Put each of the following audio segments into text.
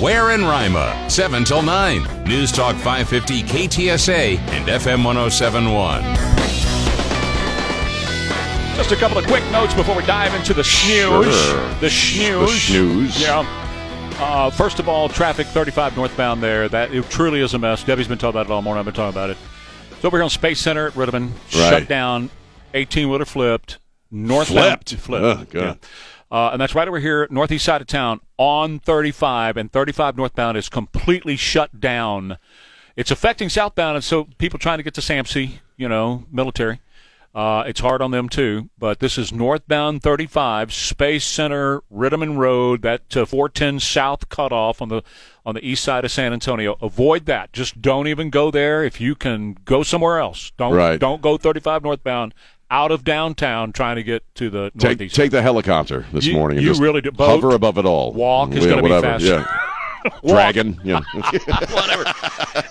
Ware and Rima, 7 till 9. News Talk 550 KTSA and FM 1071. Just a couple of quick notes before we dive into the snooze. Sure. The snooze. The snooze. Yeah. Uh, first of all, traffic 35 northbound there. That it truly is a mess. Debbie's been talking about it all morning. I've been talking about it. It's over here on Space Center at Rittiman. Shut down. 18 wheeler flipped. Northbound Flipped? Flipped. Oh, God. Yeah. Uh, and that's right over here, northeast side of town, on 35, and 35 northbound is completely shut down. It's affecting southbound, and so people trying to get to SAMMC, you know, military. Uh, it's hard on them too, but this is northbound 35, Space Center, Rittiman Road, that uh, 410 South cutoff on the on the east side of San Antonio. Avoid that. Just don't even go there. If you can go somewhere else, don't Right. don't go 35 northbound out of downtown trying to get to the Take, northeast. take the helicopter this You- morning. and you just really do. Boat, hover above it all. walk is Yeah, gonna be whatever. faster. Yeah. Dragon. Yeah.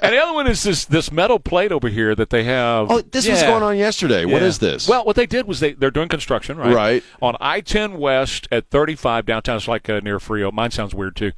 And the other one is this this metal plate over here that they have. oh, this was going on yesterday. What Yeah. is this? Well, what they did was they they're doing construction, right? Right. On I ten West at thirty five downtown. It's like uh, near Frio. Mine sounds weird too.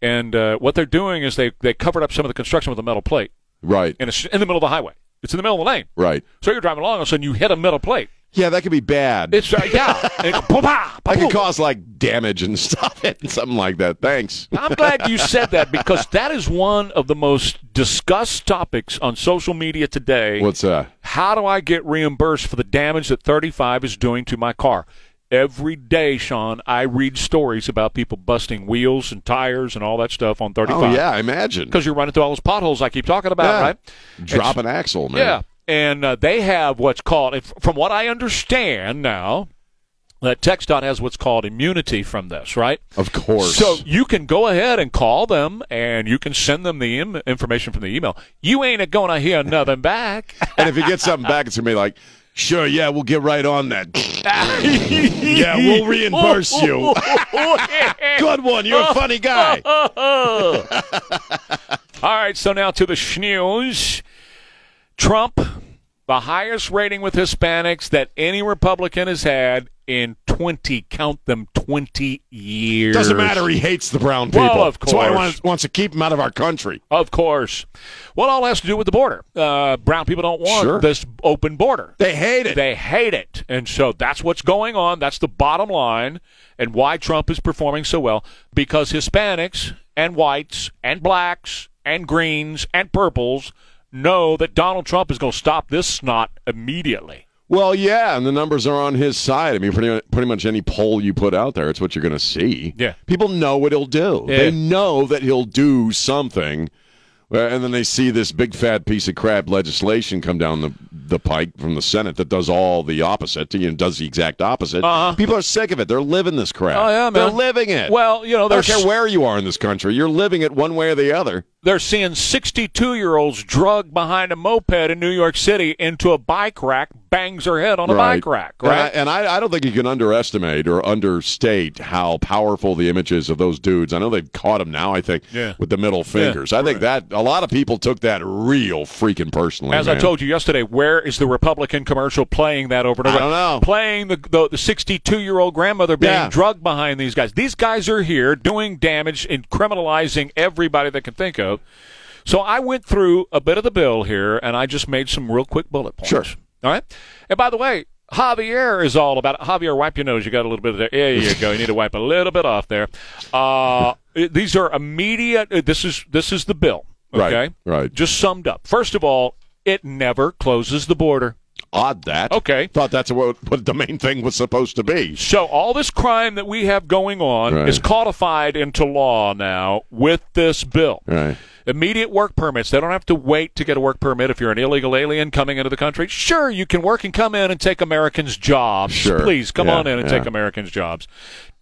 And uh, what they're doing is they they covered up some of the construction with a metal plate, right. and it's in the middle of the highway. It's in the middle of the lane. Right. So you're driving along, all of a sudden you hit a metal plate. Yeah, that could be bad. It's uh, yeah. it, that could cause like damage and stuff, and something like that. Thanks. I'm glad you said that because that is one of the most discussed topics on social media today. What's that? How do I get reimbursed for the damage that 35 is doing to my car? Every day, Sean, I read stories about people busting wheels and tires and all that stuff on 35. Oh yeah, I imagine. Because you're running through all those potholes I keep talking about, Yeah. right? Drop an axle, man. Yeah. And uh, they have what's called, if- from what I understand now, that TxDOT has what's called immunity from this, right? Of course. So you can go ahead and call them, and you can send them the Im- information from the email. You ain't going to hear nothing back. and if you get something back, it's gonna be like, sure, yeah, we'll get right on that. yeah, we'll reimburse you. Good one. You're a funny guy. All right, so now to the snooze. Trump, the highest rating with Hispanics that any Republican has had in 20, count them, 20 years. Doesn't matter. He hates the brown people. Well, of That's why he course. wants, wants to keep them out of our country. Of course. Well, all has to do with the border. Uh, brown people don't want Sure. this open border. They hate it. They hate it. And so that's what's going on. That's the bottom line and why Trump is performing so well because Hispanics and whites and blacks and greens and purples know that Donald Trump is going to stop this snot immediately. Well, yeah, and the numbers are on his side. I mean, pretty pretty much any poll you put out there, it's what you're going to see. Yeah. people know what he'll do. Yeah. They know that he'll do something, and then they see this big fat piece of crap legislation come down the the pike from the Senate that does all the opposite. You know, does the exact opposite. Uh-huh. People are sick of it. They're living this crap. Oh, yeah, They're living it. Well, you know, I don't care where you are in this country. You're living it one way or the other. They're seeing 62 year olds drugged behind a moped in New York City into a bike rack, bangs her head on a bike rack, And I- right? And I, I don't think you can underestimate or understate how powerful the images of those dudes. I know they've caught them now, I think, Yeah. with the middle fingers. I think that a lot of people took that real freaking personally. As I told you yesterday, where is the Republican commercial playing that over and over? I don't know. Playing the the, the 62 year old grandmother being Yeah. drugged behind these guys. These guys are here doing damage and criminalizing everybody they can think of. So I went through a bit of the bill here, and I just made some real quick bullet points. Sure. All right. And by the way. Javier is all about it. Javier. Wipe your nose. You got a little bit of there. There you go. You need to wipe a little bit off there. Uh, these are immediate. uh, This is this is the bill. Right, Okay. right. Just summed up. First of all, it never closes the border. Odd that. Okay. Thought that's what, what the main thing was supposed to be. So all this crime that we have going on Right. is codified into law now with this bill. Right. Immediate work permits. They don't have to wait to get a work permit if you're an illegal alien coming into the country. Sure, you can work and come in and take Americans' jobs. Sure. Please come Yeah, on in and yeah. take Americans' jobs.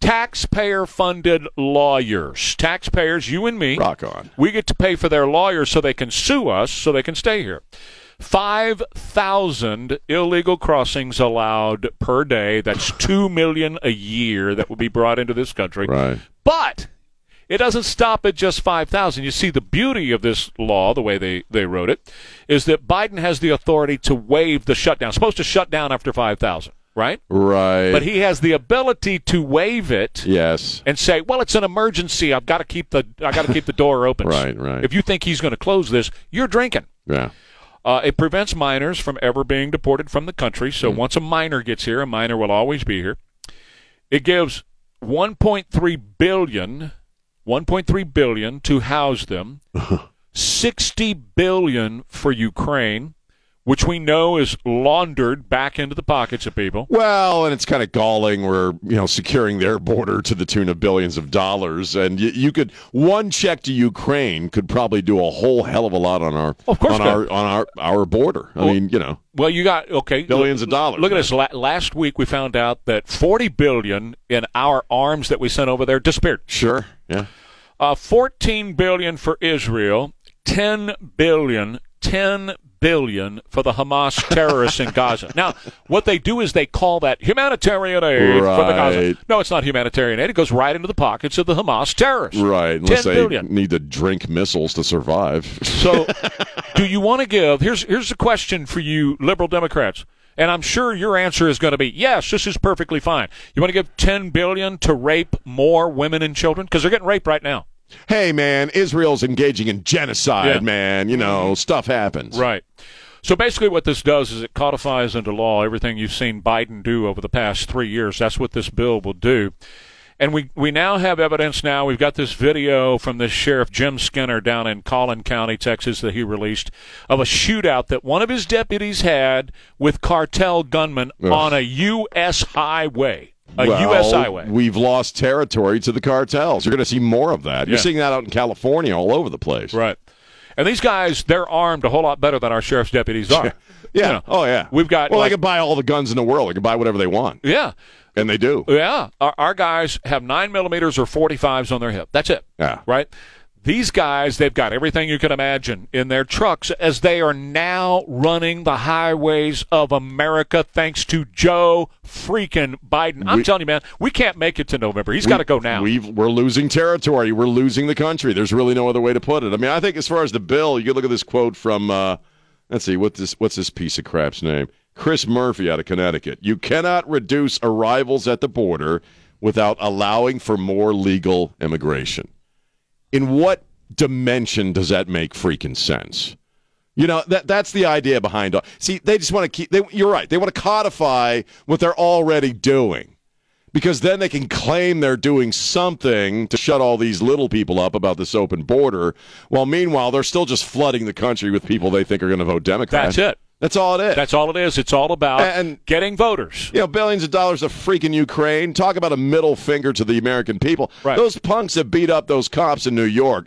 Taxpayer funded lawyers. Taxpayers, you and me. Rock on. We get to pay for their lawyers so they can sue us so they can stay here. 5,000 illegal crossings allowed per day. That's 2 million a year that would be brought into this country. Right. But it doesn't stop at just 5,000. You see, the beauty of this law, the way they, they wrote it, is that Biden has the authority to waive the shutdown. Supposed to shut down after 5,000, right? Right. But he has the ability to waive it yes. and say, "Well, it's an emergency. I've got to keep the I got to keep the door open." Right, right. If you think he's going to close this, you're drinking. Yeah. Uh, it prevents minors from ever being deported from the country. So once a minor gets here, a minor will always be here. It gives 1.3 billion, 1.3 billion to house them. 60 billion for Ukraine, which we know is laundered back into the pockets of people. Well, and it's kind of galling. We're you know securing their border to the tune of billions of dollars, and you, you could one check to Ukraine could probably do a whole hell of a lot on our Of course on our on our our border. I mean, you know, Well, you got okay. Billions look- of dollars, Look at this. Last week we found out that 40 billion in our arms that we sent over there disappeared. sure, yeah, Uh, 14 billion for Israel, 10 billion, 10 billion for the Hamas terrorists in Gaza. Now, what they do is they call that humanitarian aid for the Gaza. No, it's not humanitarian aid. It goes right into the pockets of the Hamas terrorists. right. Unless they billion. need to drink missiles to survive. So, do you want to give? Here's here's a question for you, liberal Democrats, and I'm sure your answer is going to be yes. This is perfectly fine. You want to give 10 billion to rape more women and children because they're getting raped right now. Hey, man, Israel's engaging in genocide, Yeah. man. You know, mm-hmm. stuff happens. Right. So basically, what this does is it codifies into law everything you've seen Biden do over the past three years. That's what this bill will do. And we, we now have evidence now. We've got this video from this Sheriff Jim Skinner down in Collin County, Texas, that he released of a shootout that one of his deputies had with cartel gunmen Ugh. on a U.S. highway. A Well, U.S. highway. We've lost territory to the cartels. You're going to see more of that. You're Yeah. seeing that out in California, all over the place. Right. And these guys, they're armed a whole lot better than our sheriff's deputies are. Yeah. You know, oh, yeah. We've got Well, like, they can buy all the guns in the world. They can buy whatever they want, yeah. and they do. Yeah, our, our guys have nine millimeters or forty fives on their hip. That's it. Yeah. Right. These guys, they've got everything you can imagine in their trucks as they are now running the highways of America thanks to Joe freaking Biden. I'm We- telling you, man, we can't make it to November. He's got to go now. We've, we're losing territory. We're losing the country. There's really no other way to put it. I mean, I think as far as the bill, you could look at this quote from, uh, let's see, what this, what's this piece of crap's name? Chris Murphy out of Connecticut. You cannot reduce arrivals at the border without allowing for more legal immigration. In what dimension does that make freaking sense? You know that that's the idea behind it. See, they just want to keep. They, you're right. They want to codify what they're already doing, because then they can claim they're doing something to shut all these little people up about this open border. While meanwhile, they're still just flooding the country with people they think are going to vote Democrat. That's it. That's all it is. That's all it is. It's all about And- getting voters. you know, billions of dollars of freaking Ukraine. Talk about a middle finger to the American people. Right. Those punks that beat up those cops in New York,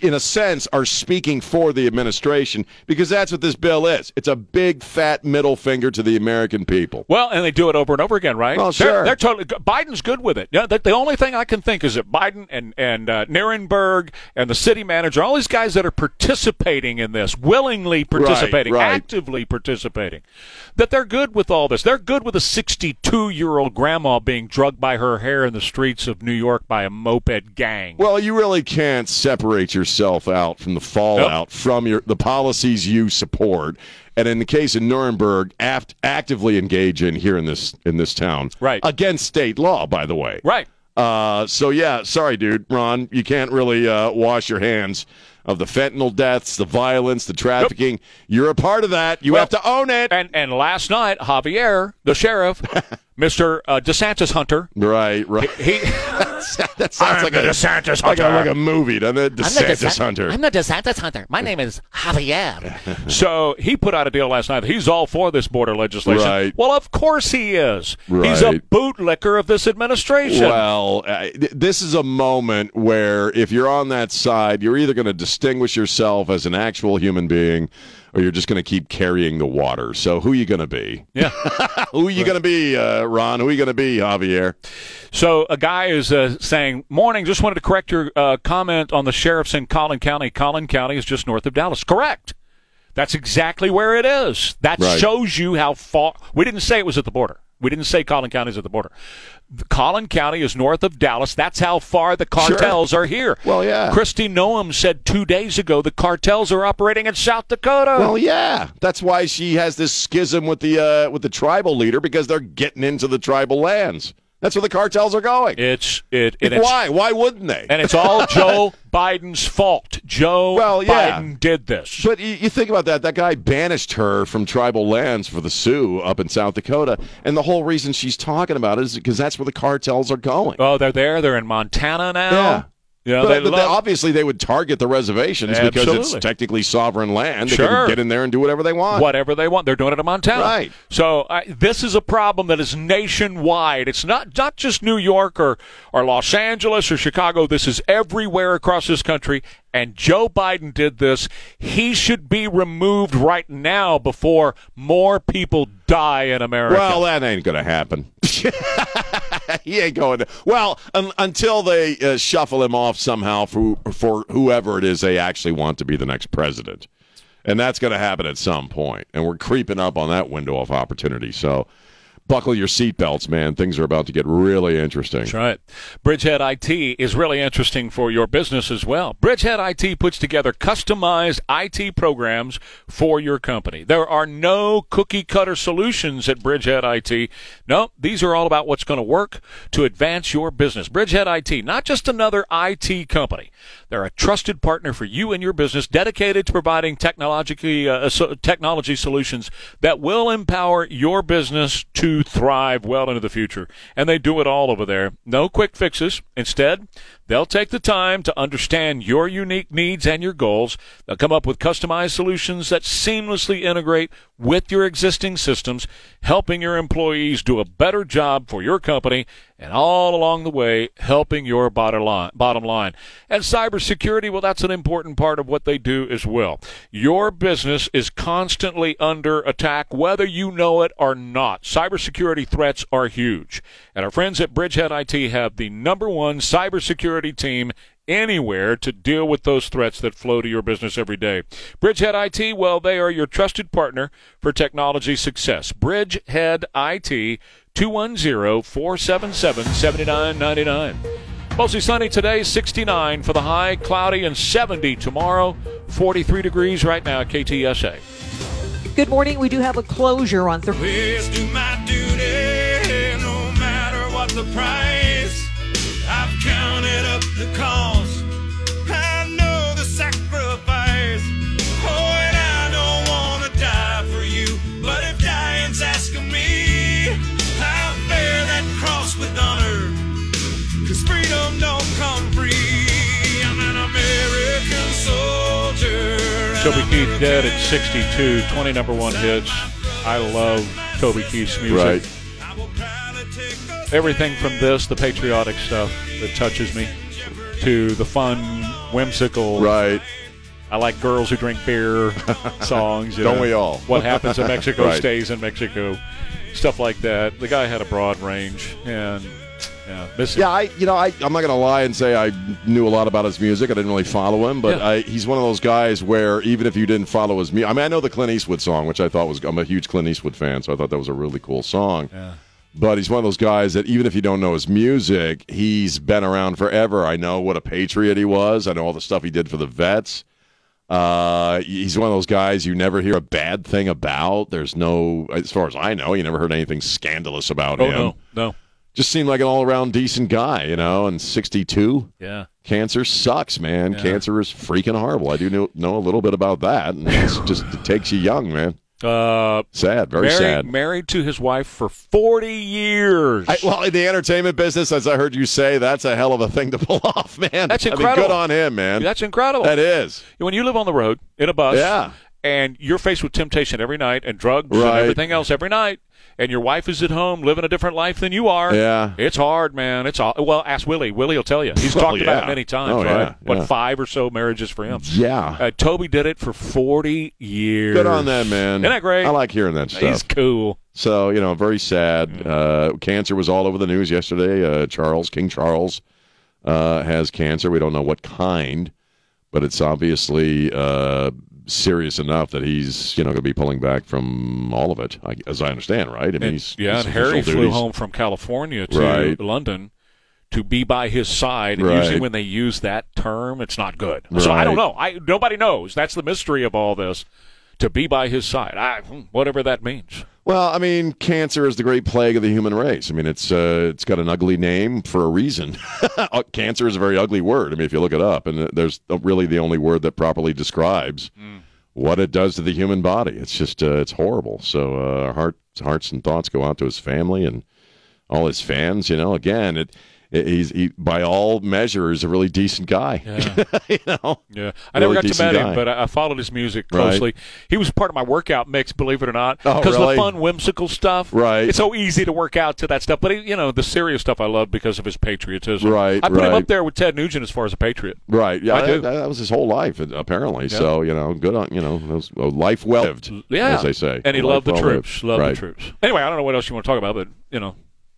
in a sense, are speaking for the administration because that's what this bill is. It's a big, fat middle finger to the American people. Well, and they do it over and over again, right? Well, They're- sure. They're, totally. Biden's good with it. Yeah, the, the only thing I can think is that Biden and and uh, Nirenberg and the city manager, all these guys that are participating in this, willingly participating, right. actively participating, that they're good with all this. They're good with a 62 year old grandma being drugged by her hair in the streets of New York by a moped gang. Well, you really can't separate yourself out from the fallout from your the policies you support. And in the case of Nirenberg, act, actively engage in here in this in this town, Right. Against state law, by the way, right. Uh, so yeah, sorry, dude, Ron, you can't really uh, wash your hands of the fentanyl deaths, the violence, the trafficking. You're a part of that. You Well, have to own it. And and last night, Javier, the sheriff, Mr. Uh, DeSantis Hunter, right, right. he. that sounds like a DeSantis like a, Hunter. like a movie, doesn't it? DeSantis Hunter. I'm the DeSantis hunter. My name is Javier. So he put out a deal last night. He's all for this border legislation. Right. Well, of course he is. He's a bootlicker of this administration. Well, uh, this is a moment where if you're on that side, you're either going to distinguish yourself as an actual human being, or you're just going to keep carrying the water. So who are you going to be? Yeah. Who are you going to be, uh, Ron? Who are you going to be, Javier? So a guy is uh, saying, "Morning. Just wanted to correct your uh, comment on the sheriffs in Collin County. Collin County is just north of Dallas. Correct. That's exactly where it is. That Right. shows you how far. We didn't say it was at the border. We didn't say Collin County is at the border. Collin County is north of Dallas. That's how far the cartels are here. Well, yeah. Kristi Noem said two days ago the cartels are operating in South Dakota. Well, yeah, that's why she has this schism with the uh, with the tribal leader because they're getting into the tribal lands. That's where the cartels are going. it's it. it's- why? Why wouldn't they? And it's all Joe Biden's fault. Joe Well, yeah. Biden did this. But you, you think about that. That guy banished her from tribal lands for the Sioux up in South Dakota, and the whole reason she's talking about it is because that's where the cartels are going. Oh, they're there. They're in Montana now. Yeah. Know, but they but they- obviously, they would target the reservations because it's technically sovereign land. They Sure. can get in there and do whatever they want. whatever they want. They're doing it in Montana. Right. So uh, this is a problem that is nationwide. It's not not just New York or or Los Angeles or Chicago. This is everywhere across this country. And Joe Biden did this. He should be removed right now before more people die in America. Well, that ain't going to happen. he ain't going to. Well, un- until they uh, shuffle him off somehow for for whoever it is they actually want to be the next president, and that's going to happen at some point. And we're creeping up on that window of opportunity. So, buckle your seatbelts, man. Things are about to get really interesting. That's right. Bridgehead IT is really interesting for your business as well. Bridgehead IT puts together customized IT programs for your company. There are no cookie cutter solutions at Bridgehead IT. No, these are all about what's going to work to advance your business. Bridgehead IT, not just another IT company. They're a trusted partner for you and your business, dedicated to providing technologically uh, so- technology solutions that will empower your business to thrive well into the future. And they do it all over there. No quick fixes. Instead, they'll take the time to understand your unique needs and your goals. They'll come up with customized solutions that seamlessly integrate with your existing systems, helping your employees do a better job for your company and all along the way helping your bottom line. And cybersecurity, well, that's an important part of what they do as well. Your business is constantly under attack, whether you know it or not. Cybersecurity threats are huge. And our friends at Bridgehead IT have the number one cybersecurity team anywhere to deal with those threats that flow to your business every day. Bridgehead IT, well, they are your trusted partner for technology success. Bridgehead IT, 210-477-7999. Mostly sunny today, 69 for the high, cloudy and 70 tomorrow, 43 degrees right now at KTSA. Good morning. We do have a closure on Thursday. Counted up the cost. I know the sacrifice. Oh, and I don't want to die for you. But if dying's asking me, I'll bear that cross with honor. Cause freedom don't come free. I'm an American soldier. Toby Keith dead at American 62, 20 number one hits. I love Toby Keith's music. Right. Everything from this, the patriotic stuff that touches me, to the fun, whimsical, Right. I like girls who drink beer songs. Don't know. we all? What happens in Mexico Right. stays in Mexico. Stuff like that. The guy had a broad range, and yeah. Yeah, I you know I I'm not gonna lie and say I knew a lot about his music. I didn't really follow him, but Yeah. I, he's one of those guys where even if you didn't follow his music, I mean I know the Clint Eastwood song, which I thought was I'm a huge Clint Eastwood fan, so I thought that was a really cool song. Yeah. But he's one of those guys that even if you don't know his music, he's been around forever. I know what a patriot he was. I know all the stuff he did for the vets. Uh, he's one of those guys you never hear a bad thing about. There's no, as far as I know, you never heard anything scandalous about Oh him. no, no. Just seemed like an all around decent guy, you know. And 62, Yeah. cancer sucks, man. Cancer is freaking horrible. I do know, know a little bit about that, and it's just it takes you young, man. Uh, Sad, very married, sad. married to his wife for 40 years. I, well, in the entertainment business, as I heard you say, that's a hell of a thing to pull off, man. That's I mean, incredible. good on him, man. That's incredible. that is. when you live on the road in a bus Yeah. and you're faced with temptation every night and drugs and everything else every night and your wife is at home living a different life than you are, Yeah. it's hard, man. It's all, well. Ask Willie. Willie will tell you. He's Oh, talked about it many times. Oh, right? yeah, What yeah. five or so marriages for him? Yeah. Uh, Toby did it for forty years. Good on that man. Isn't that great? I like hearing that stuff. He's cool. So you know, very sad. Uh, cancer was all over the news yesterday. Uh, Charles King Charles uh, has cancer. We don't know what kind, but it's obviously uh, serious enough that he's you know going to be pulling back from all of it, I- as I understand. Right? I mean, And- he's yeah, his and Harry flew duties. home from California to Right. London to be by his side. And Right. usually, when they use that term, it's not good. So I don't know. I nobody knows. That's the mystery of all this. To be by his side, I, whatever that means. Well, I mean, cancer is the great plague of the human race. I mean, it's uh, it's got an ugly name for a reason. Uh, cancer is a very ugly word. I mean, if you look it up, and there's really the only word that properly describes what it does to the human body. It's just uh, it's horrible. So uh, our heart, hearts and thoughts go out to his family and all his fans. You know, again, it he's he, by all measures a really decent guy. you know, Yeah, I never got to meet him, but I, I followed his music Right. closely. He was part of my workout mix, believe it or not, Oh, because really? the fun, whimsical stuff. Right. it's so easy to work out to that stuff. But he, you know, the serious stuff I love because of his patriotism. Right, I put him up there with Ted Nugent as far as a patriot. Right. Yeah. I do. That, that was his whole life, uh, apparently. So you know, good on you know, was uh, a life well lived, Yeah, as they say. and he loved the well troops. lived. Loved right. the troops. Anyway, I don't know what else you want to talk about, but you know,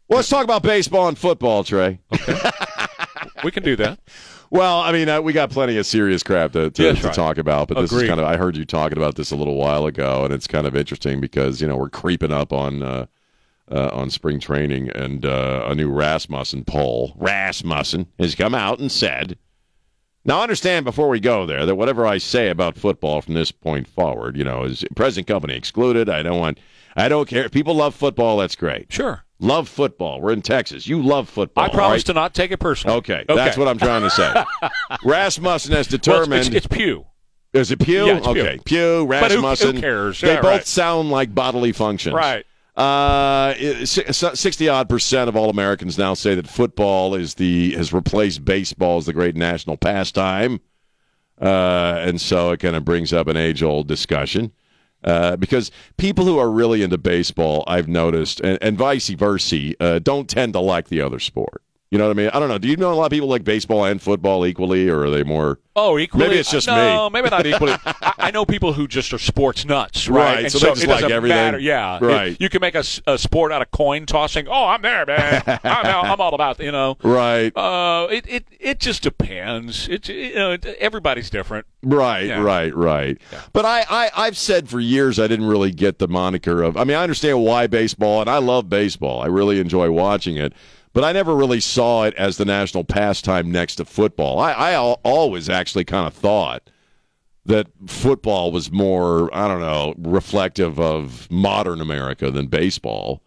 Well, let's talk about baseball and football, Trey. we can do that. Well, I mean, uh, we got plenty of serious crap to, to, Yes, to right. talk about, but this is kind of. I heard you talking about this a little while ago, and it's kind of interesting because you know we're creeping up on uh, uh, on spring training, and uh, a new Rasmussen poll. Rasmussen has come out and said. Now, understand before we go there that whatever I say about football from this point forward, you know, is present company excluded. I don't want. I don't care. If people love football, that's great. Sure, Love football. We're in Texas. You love football. I promise right? to not take it personally. Okay, that's what I'm trying to say. Rasmussen has Well, determined. it's, it's, it's Pew. is it Pew? Yeah, it's Pew. okay, Pew, But who- who cares? They Yeah, both right. sound like bodily functions. Right. Uh, sixty odd percent of all Americans now say that football is the has replaced baseball as the great national pastime, uh, and so it kind of brings up an age old discussion. Uh, because people who are really into baseball, I've noticed, and, and vice versa, uh, don't tend to like the other sport. You know what I mean? I don't know. Do you know a lot of people like baseball and football equally, or are they more? Oh, equally. Maybe it's just no, me. maybe not equally. I, I know people who just are sports nuts, right? Right, And so they just it like doesn't everything. Matter. Yeah, Right. It- you can make a sport out of coin tossing. Oh, I'm there, man. I'm, out- I'm all about you know. Right, Uh, it, it it just depends. It you know everybody's different. right, Yeah. right, right. But I, I, I've said for years I didn't really get the moniker of. I mean, I understand why baseball, and I love baseball. I really enjoy watching it. But I never really saw it as the national pastime next to football. I, I always actually kind of thought that football was more, I don't know, reflective of modern America than baseball.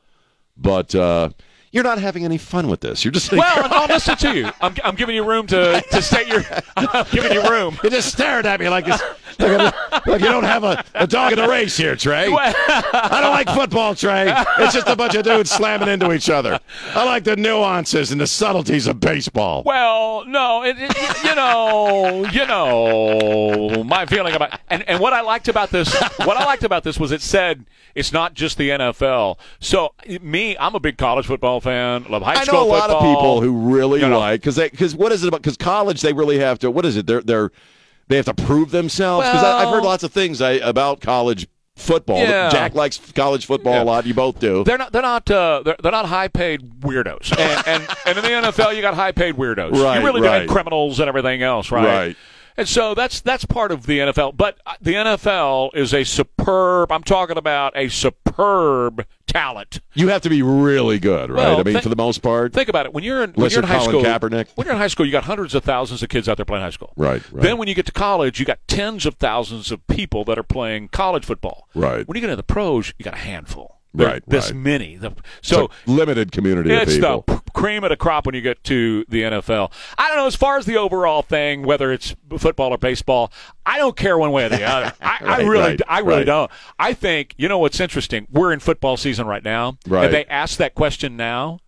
But uh, you're not having any fun with this. You're just Well, I'll listen to you. I'm, I'm giving you room to, to state your. I'm giving you room. You're just staring at me like it's, like, like you don't have a, a dog in the race here, Trey. I don't like football, Trey. It's just a bunch of dudes slamming into each other. I like the nuances and the subtleties of baseball. Well, no, it, it, you know, you know, my feeling about and, and what I liked about this, what I liked about this was it said it's not just the NFL. So me, I'm a big college football fan. Love high I know a lot of people who really You know. like because because what is it about? Because college they really have to. What is it? They're they're they have to prove themselves. Because I've heard lots of things I, about college football. Yeah. Jack likes college football Yeah. a lot. You both do. They're not. They're not. Uh, they're, they're not high paid weirdos. And, and and in the NFL, you got high paid weirdos. Right, You really right. criminals and everything else, right? Right. And so that's that's part of the NFL. But uh, the NFL is a superb. I'm talking about a superb talent. You have to be really good, right? Well, I mean, thi- for the most part. Think about it. When you're in, when you're in high Colin school, Kaepernick. when you're in high school, you got hundreds of thousands of kids out there playing high school. Right, right. Then when you get to college, you got tens of thousands of people that are playing college football. Right. When you get into the pros, you got a handful. Right, This right. many. The- so limited community of it's the cream of the crop when you get to the NFL. I don't know. As far as the overall thing, whether it's football or baseball, I don't care one way or the other. I, I really, right, I really right. don't. I think you know what's interesting. We're in football season right now, Right. and they ask that question now.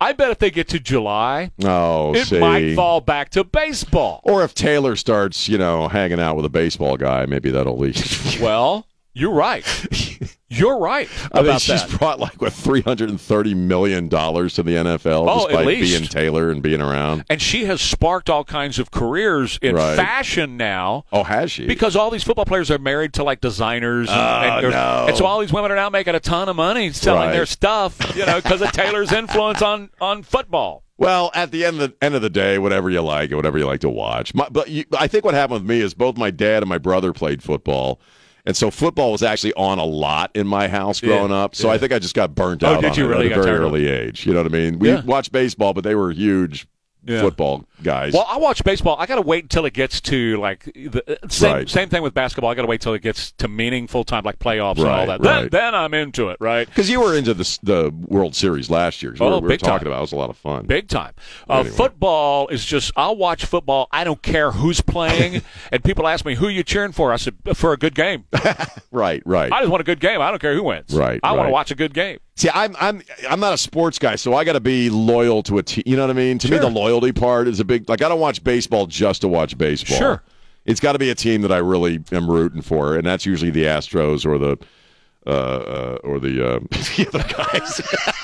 I bet if they get to July, oh, it see. might fall back to baseball. Or if Taylor starts, you know, hanging out with a baseball guy, maybe that'll lead. Well, You're right. You're right I about think she's that. brought like what three hundred and thirty million dollars to the NFL Oh, least. being Taylor and being around. and she has sparked all kinds of careers in Right. fashion now. Oh, has she? Because all these football players are married to like designers, and, ah, and, no. and so all these women are now making a ton of money selling Right. their stuff, you know, because of Taylor's influence on on football. Well, at the end of the end of the day, whatever you like, or whatever you like to watch. My, but you, I think what happened with me is both my dad and my brother played football, and so football was actually on a lot in my house growing Yeah, up. So yeah. I think I just got burnt out Oh, out did on you it really at a very early age. You know what I mean? We Yeah. watched baseball, but they were huge Yeah. football guys. Well, I watch baseball. I got to wait until it gets to like the same Right. same thing with basketball. I got to wait till it gets to meaningful time, like playoffs and all that. Then, right. then I'm into it, right? because you were into the the World Series last year. 'cause we Oh, were, we were talking time. about it. it was a lot of fun. Big time. Uh, Anyway. Football is just. I'll watch football. I don't care who's playing. and people ask me who you cheering for. I said for a good game. Right, right. I just want a good game. I don't care who wins. Right, I want to watch a good game. See, I'm I'm I'm not a sports guy, so I got to be loyal to a team. You know what I mean? To me, the loyalty part is a big. Like, I don't watch baseball just to watch baseball. Sure. it's got to be a team that I really am rooting for, and that's usually the Astros or the uh, uh or the uh, the other guys,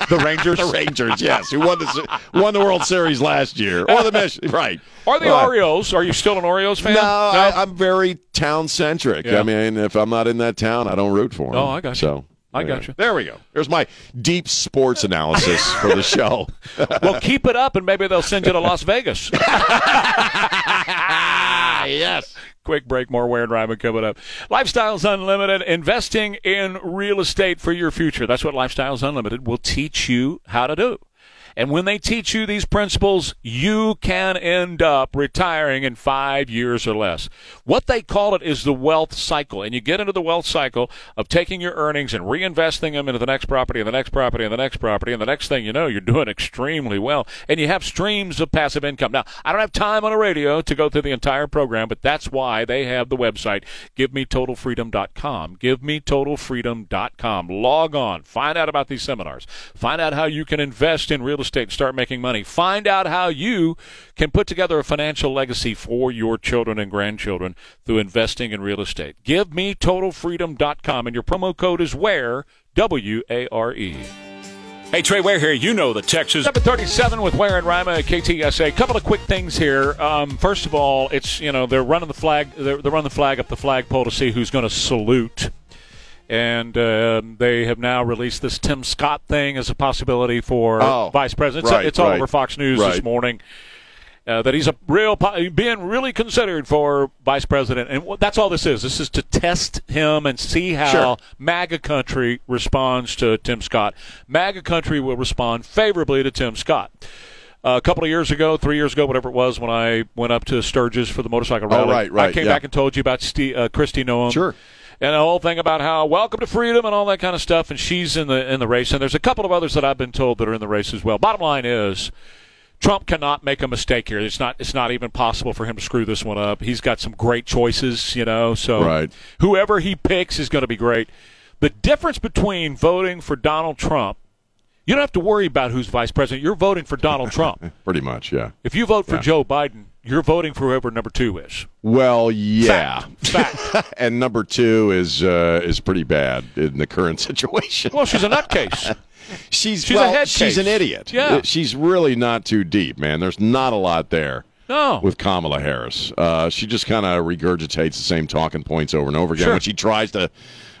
The Rangers the Rangers. Yes, who won the won the World Series last year, or the Mich- right? Are the Right. Orioles. Are you still an Orioles fan? No, I, I'm very town centric. Yeah. I mean, if I'm not in that town, I don't root for them. Oh, I got you. So I there- got you. There we go. There's my deep sports analysis for the show. well, keep it up, and maybe they'll send you to Las Vegas. yes. Quick break, more Ware and Rima coming up. Lifestyles Unlimited, investing in real estate for your future. That's what Lifestyles Unlimited will teach you how to do. And when they teach you these principles, you can end up retiring in five years or less. What they call it is the wealth cycle. And you get into the wealth cycle of taking your earnings and reinvesting them into the next property and the next property and the next property. And the next thing you know, you're doing extremely well. And you have streams of passive income. Now, I don't have time on a radio to go through the entire program, but that's why they have the website, givemetotalfreedom.com. Givemetotalfreedom.com. Log on. Find out about these seminars. Find out how you can invest in real estate and start making money. Find out how you can put together a financial legacy for your children and grandchildren through investing in real estate. GiveMeTotalFreedom.com. And your promo code is WARE, W A R E. Hey, Trey Ware here. You know the Texas. 737 with Ware and Rima at KTSA. A couple of quick things here. Um, first of all, it's, you know, they're running the flag, they're, they're running the flag up the flagpole to see who's going to salute. And um they have now released this Tim Scott thing as a possibility for Oh, vice president. It's, right, it's all right, over Fox News this morning. Uh, that he's a real being really considered for vice president, and that's all this is. This is to test him and see how Sure. MAGA country responds to Tim Scott. MAGA country will respond favorably to Tim Scott. Uh, a couple of years ago, three years ago, whatever it was, when I went up to Sturgis for the motorcycle Oh, rally, right, right, I came yeah. back and told you about Ste uh, Kristi Noem. Sure. And the whole thing about how welcome to freedom and all that kind of stuff, and she's in the in the race, and there's a couple of others that I've been told that are in the race as well. Bottom line is, Trump cannot make a mistake here. It's not it's not even possible for him to screw this one up. He's got some great choices, you know. So Right. whoever he picks is going to be great. The difference between voting for Donald Trump, you don't have to worry about who's vice president. You're voting for Donald Trump. Pretty much, yeah. If you vote for Yeah. Joe Biden, you're voting for whoever number two is. Well, yeah. Fact. and number two is uh, is pretty bad in the current situation. Well, she's a nutcase. she's she's a well, head she's an idiot. Yeah. she's really not too deep, man. There's not a lot there. No. with Kamala Harris. Uh, she just kind of regurgitates the same talking points over and over again. Sure. When she tries to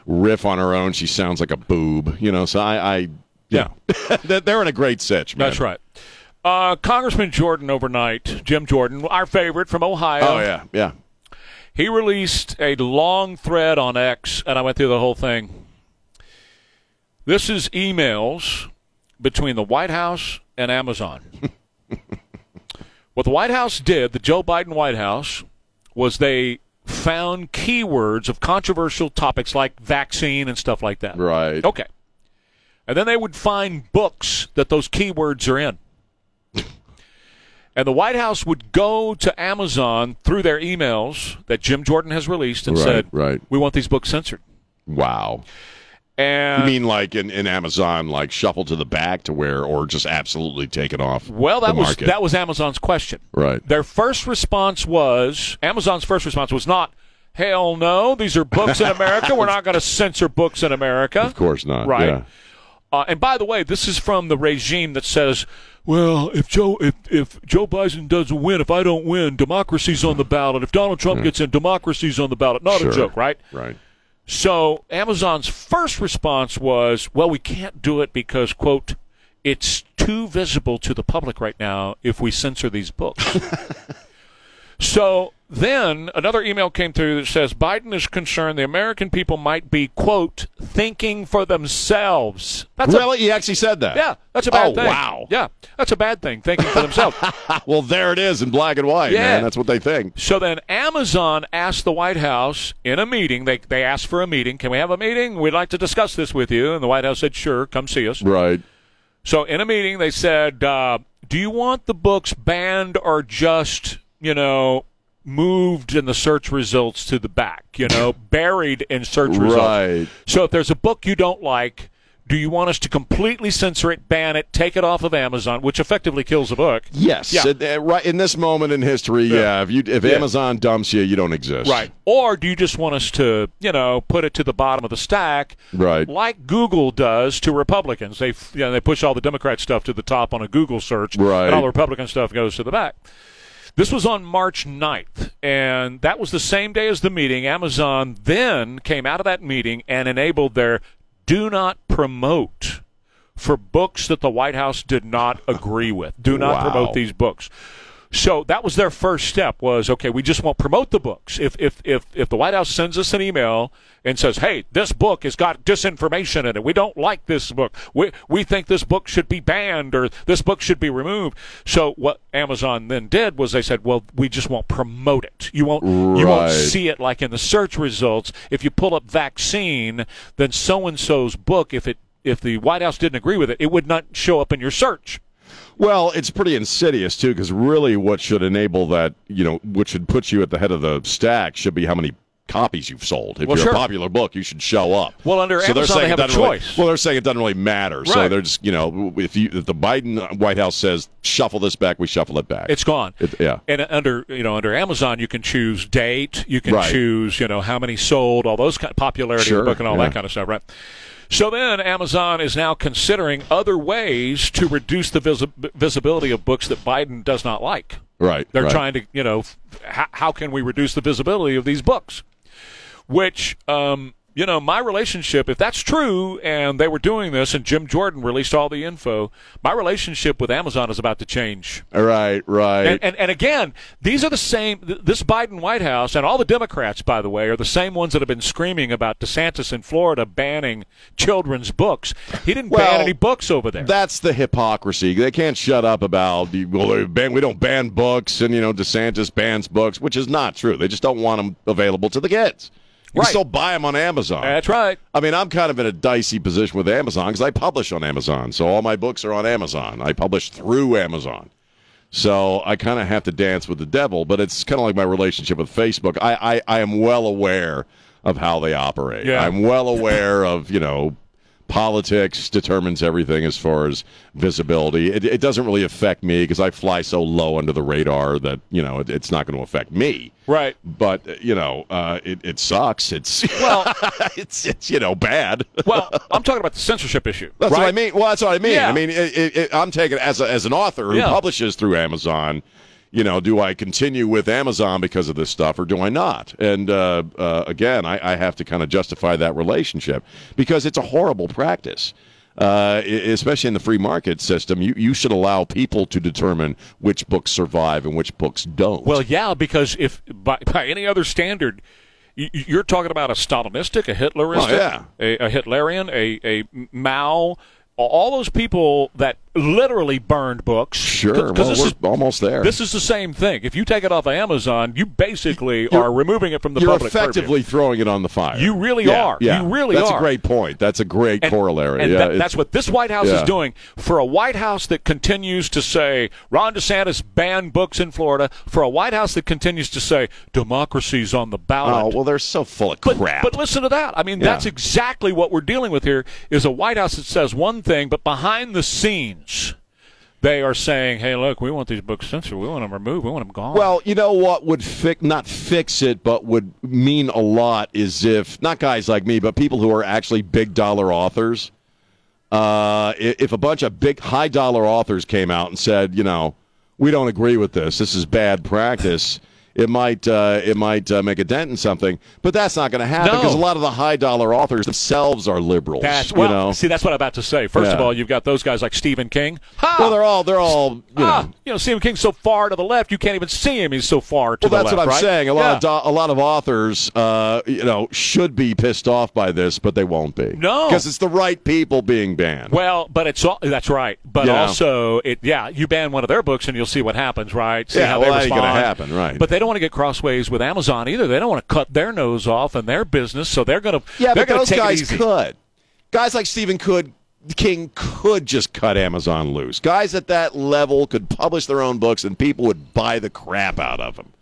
riff on her own, she sounds like a boob. You know, so I, I yeah, They're- they're in a great sitch, man. That's right. Uh, Congressman Jordan overnight, Jim Jordan, our favorite from Ohio. Oh yeah, yeah. He released a long thread on X, and I went through the whole thing. This is emails between the White House and Amazon. what the White House did, the Joe Biden White House, was they found keywords of controversial topics like vaccine and stuff like that. Right. Okay. And then they would find books that those keywords are in. And the White House would go to Amazon through their emails that Jim Jordan has released and Right, said, right. "We want these books censored." Wow. And You mean like in, in Amazon, like shuffle to the back to where, or just absolutely take it off? well, that the was that was Amazon's question. right. Their first response was Amazon's first response was not Hell no. These are books in America. We're not going to censor books in America. Of course not. Right. Yeah. Uh, and by the way, this is from the regime that says, "Well, if Joe if if Joe Biden doesn't win, if I don't win, democracy's on the ballot. If Donald Trump hmm. gets in, democracy's on the ballot." Not Sure. a joke, right? Right. So Amazon's first response was, "Well, we can't do it because quote, it's too visible to the public right now if we censor these books." so then another email came through that says Biden is concerned the American people might be quote thinking for themselves. That's a really? he actually said that? yeah, that's a bad thing. oh, thing. wow. Yeah, that's a bad thing, thinking for themselves. Well, there it is in black and white, Yeah. man. That's what they think. so then Amazon asked the White House in a meeting, they, they asked for a meeting. Can we have a meeting? We'd like to discuss this with you. And the White House said, sure, come see us. Right. So in a meeting, they said, uh, do you want the books banned or just, you know, moved in the search results to the back, you know, buried in search results? Right. So if there's a book you don't like, do you want us to completely censor it, ban it, take it off of Amazon, which effectively kills the book? Yes. Yeah. Uh, uh, right in this moment in history, yeah. if you if Yeah. Amazon dumps you, you don't exist. Right. Or do you just want us to, you know, put it to the bottom of the stack, Right. like Google does to Republicans? They, you know, they push all the Democrat stuff to the top on a Google search, Right. and all the Republican stuff goes to the back. This was on March 9th, and that was the same day as the meeting. Amazon then came out of that meeting and enabled their do not promote for books that the White House did not agree with. Do not Wow. promote these books. So that was their first step was okay, we just won't promote the books. If if if if the White House sends us an email and says, "Hey, this book has got disinformation in it. We don't like this book. We we think this book should be banned or this book should be removed." So what Amazon then did was they said, "Well, we just won't promote it. You won't you won't see it like in the search results. If you pull up vaccine, then so and so's book if it if the White House didn't agree with it, it would not show up in your search." Well, it's pretty insidious too, because really, what should enable that, you know, what should put you at the head of the stack should be how many copies you've sold. If Well, you're sure. a popular book, you should show up. Well, under so they're Amazon, saying they it have a doesn't really- choice. well, they're saying it doesn't really matter. So Right. they're just, you know, if you if the Biden White House says shuffle this back, we shuffle it back. It's gone. It- yeah. And under you know under Amazon, you can choose date, you can Right. choose you know how many sold, all those kind popularity of Sure, the book and all yeah. that kind of stuff, right? So then Amazon is now considering other ways to reduce the visi- visibility of books that Biden does not like. right. They're right. trying to, you know, how can we reduce the visibility of these books? Which, um, you know, my relationship, if that's true, and they were doing this, and Jim Jordan released all the info, my relationship with Amazon is about to change. Right. Right. And, and, and again, these are the same. This Biden White House and all the Democrats, by the way, are the same ones that have been screaming about DeSantis in Florida banning children's books. He didn't Well, ban any books over there. That's the hypocrisy. They can't shut up about well, ban, we don't ban books, and you know DeSantis bans books, which is not true. They just don't want them available to the kids. You Right. can still buy them on Amazon. That's right. I mean, I'm kind of in a dicey position with Amazon because I publish on Amazon, so all my books are on Amazon. I publish through Amazon, so I kind of have to dance with the devil. But it's kind of like my relationship with Facebook. I, I, I am well aware of how they operate. Yeah. I'm well aware of you know politics determines everything as far as visibility. It, it doesn't really affect me because I fly so low under the radar that you know it, it's not going to affect me. Right. But you know, uh, it, it sucks. It's Well, it's it's you know bad. well, I'm talking about the censorship issue. That's right? what I mean. Well, that's what I mean. Yeah. I mean, I'm taking it as a, as an author who Yeah. publishes through Amazon. You know, do I continue with Amazon because of this stuff, or do I not? And uh, uh, again, I, I have to kind of justify that relationship because it's a horrible practice. Uh, especially in the free market system, you, you should allow people to determine which books survive and which books don't. Well, yeah, because if by, by any other standard, you're talking about a Stalinistic, a Hitleristic, Oh, yeah. a, a Hitlerian, a, a Mao, all those people that literally burned books. sure. 'Cause Well, this we're is almost there. this is the same thing. If you take it off of Amazon, you basically You're- are removing it from the You're public purview. effectively throwing it on the fire. You really Yeah, are. Yeah. You really that's are. a great point. That's a great And- corollary. And yeah, that- that's what this White House yeah. is doing. For a White House that continues to say Ron DeSantis banned books in Florida, for a White House that continues to say democracy's on the ballot. Oh well, they're so full of But, crap. but listen to that. I mean, that's exactly what we're dealing with here. Is a White House that says one thing, but behind the scenes, they are saying, "Hey, look, we want these books censored. We want them removed. We want them gone." Well, you know what would not fix it, but would mean a lot is if not guys like me, but people who are actually big dollar authors. Uh, if a bunch of big high dollar authors came out and said, you know, we don't agree with this. This is bad practice. It might uh, it might uh, make a dent in something, but that's not going to happen No. because a lot of the high dollar authors themselves are liberals. that's you well. know, See, that's what I'm about to say. First of all, you've got those guys like Stephen King. Ha! well, they're all they're all you know. ah, you know, Stephen King's so far to the left, you can't even see him. He's so far to Well, the left. Well, that's what I'm right? saying. A lot Yeah. of do- a lot of authors, uh, you know, should be pissed off by this, but they won't be. No. because it's the right people being banned. Well, but it's all, that's right. But Yeah. also, it yeah, you ban one of their books and you'll see what happens, right? See Yeah, how well, they respond. gonna happen, right. But they don't want to get crossways with Amazon either. They don't want to cut their nose off and their business, so they're going to yeah, they're but those take guys could. Guys like Stephen could. King could just cut Amazon loose. Guys at that level could publish their own books, and people would buy the crap out of them.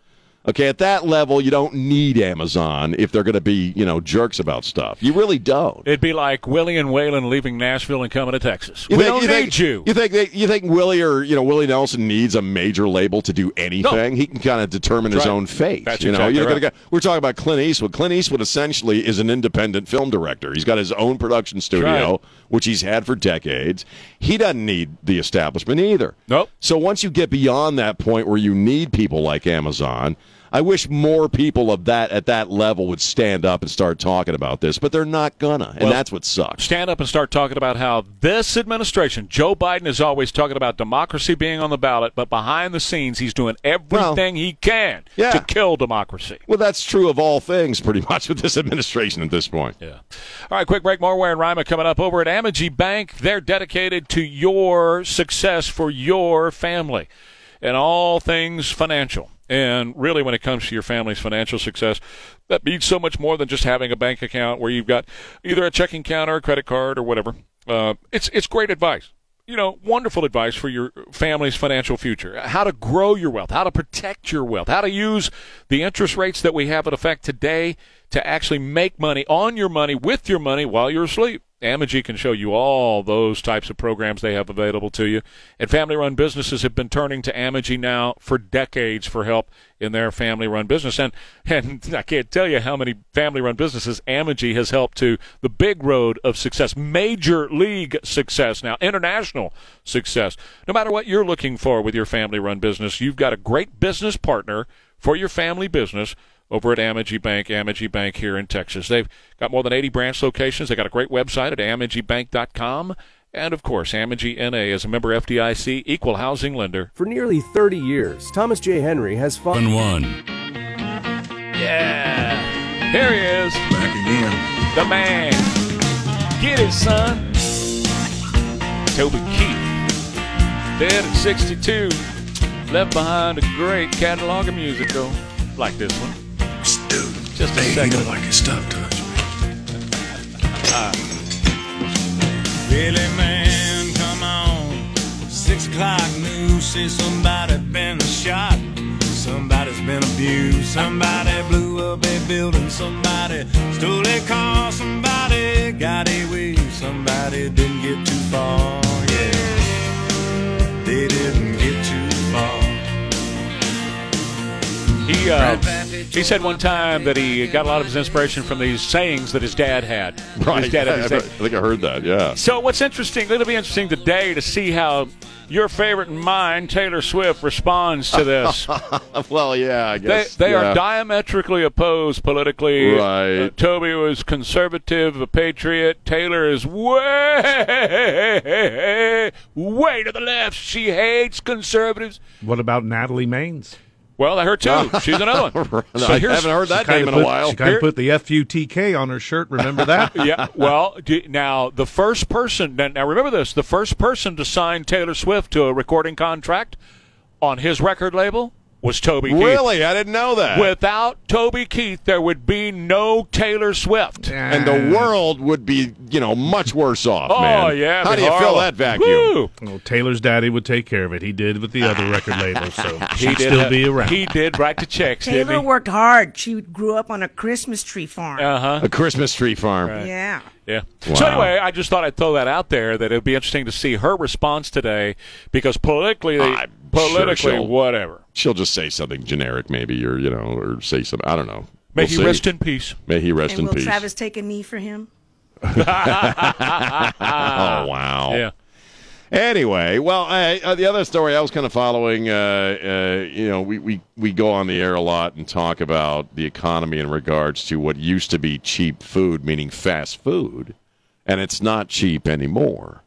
Okay, at that level, you don't need Amazon if they're going to be, you know, jerks about stuff. You really don't. It'd be like Willie and Waylon leaving Nashville and coming to Texas. You we think, don't you need think, you. You think they, you think Willie or you know Willie Nelson needs a major label to do anything? No. He can kind of determine his right. own fate. That's you know, exactly right. go- we're talking about Clint Eastwood. Clint Eastwood essentially is an independent film director. He's got his own production studio, right. which he's had for decades. He doesn't need the establishment either. Nope. So once you get beyond that point where you need people like Amazon. I wish more people of that at that level would stand up and start talking about this, but they're not gonna, and Well, that's what sucks. stand up and start talking about how this administration, Joe Biden, is always talking about democracy being on the ballot, but behind the scenes, he's doing everything he can yeah. to kill democracy. Well, that's true of all things, pretty much, with this administration at this point. Yeah. All right, quick break. More Ware and Rima coming up over at Amegy Bank. They're dedicated to your success for your family and all things financial. And really, when it comes to your family's financial success, that means so much more than just having a bank account where you've got either a checking account or a credit card or whatever. Uh, it's it's great advice. You know, wonderful advice for your family's financial future. How to grow your wealth, how to protect your wealth, how to use the interest rates that we have in effect today to actually make money on your money with your money while you're asleep. Amegy can show you all those types of programs they have available to you. And family run businesses have been turning to Amegy now for decades for help in their family run business. And, and I can't tell you how many family run businesses Amegy has helped to the big road of success, major league success now, international success. No matter what you're looking for with your family run business, you've got a great business partner for your family business over at Amegy Bank, Amegy Bank here in Texas. They've got more than 80 branch locations. They've got a great website at amegybank.com. And of course, Amegy NA is a member FDIC, equal housing lender. For nearly 30 years, Thomas J. Henry has fought. Fun one. Yeah. Here he is. Back again. The man. Get it, son. Toby Keith. Dead at 62. Left behind a great catalog of music, though. Like this one. Dude, Just a hey, second. he don't like his stuff touched. Ah. Billy man, come on. Six o'clock news says somebody been shot. Somebody's been abused. Somebody blew up a building. Somebody stole a car. Somebody got away. Somebody didn't get too far. Yeah, they didn't He uh, he said one time that he got a lot of his inspiration from these sayings that his dad had. His dad had I, I think I heard that. Yeah. So what's interesting? It'll be interesting today to see how your favorite and mine, Taylor Swift, responds to this. well, yeah. I they they yeah. are diametrically opposed politically. Right. Uh, Toby was conservative, a patriot. Taylor is way way to the left. She hates conservatives. What about Natalie Maines? Well, that her too. She's another one. So I haven't heard that Kinda name in put- a while. She kind of put the F-U-T-K on her shirt. Remember that? yeah. Well, do, now the first person. Now, now remember this: the first person to sign Taylor Swift to a recording contract on his record label was Toby Keith. Really? I didn't know that. Without Toby Keith, there would be no Taylor Swift. and the world would be, you know, much worse off, Oh, man. yeah, How do be you fill that vacuum? Woo! Well, Taylor's daddy would take care of it. He did with the other record labels, so He she'd still ha- be around. He did write the checks, didn't Taylor worked hard. She grew up on a Christmas tree farm. Uh huh. A Christmas tree farm. Yeah. Yeah. Wow. So anyway, I just thought I'd throw that out there. That it'd be interesting to see her response today, because politically, I'm politically, sure she'll- whatever. She'll just say something generic, maybe, or you know, or say something. I don't know. May We'll he see. rest in peace. May he rest And in will peace. Travis take a knee for him? oh wow. Yeah. Anyway, well, I, uh, the other story I was kind of following, uh, uh, you know, we, we, we go on the air a lot and talk about the economy in regards to what used to be cheap food, meaning fast food, and it's not cheap anymore.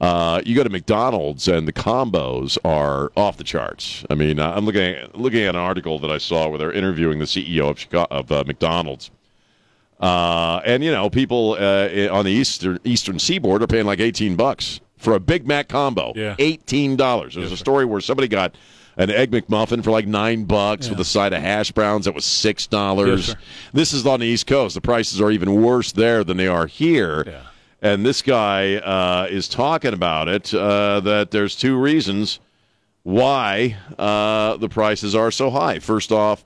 Uh, you go to McDonald's and the combos are off the charts. I mean, I'm looking at, looking at an article that I saw where they're interviewing the CEO of Chicago, of uh, McDonald's. Uh, and you know, people uh, on the eastern eastern seaboard are paying like eighteen bucks for a Big Mac combo. Yeah. eighteen dollars. There's a story where somebody got an egg McMuffin for like nine bucks with a side of hash browns that was six dollars. Yes, this is on the East Coast. The prices are even worse there than they are here. Yeah. And this guy uh, is talking about it. Uh, that there's two reasons why uh, the prices are so high. First off,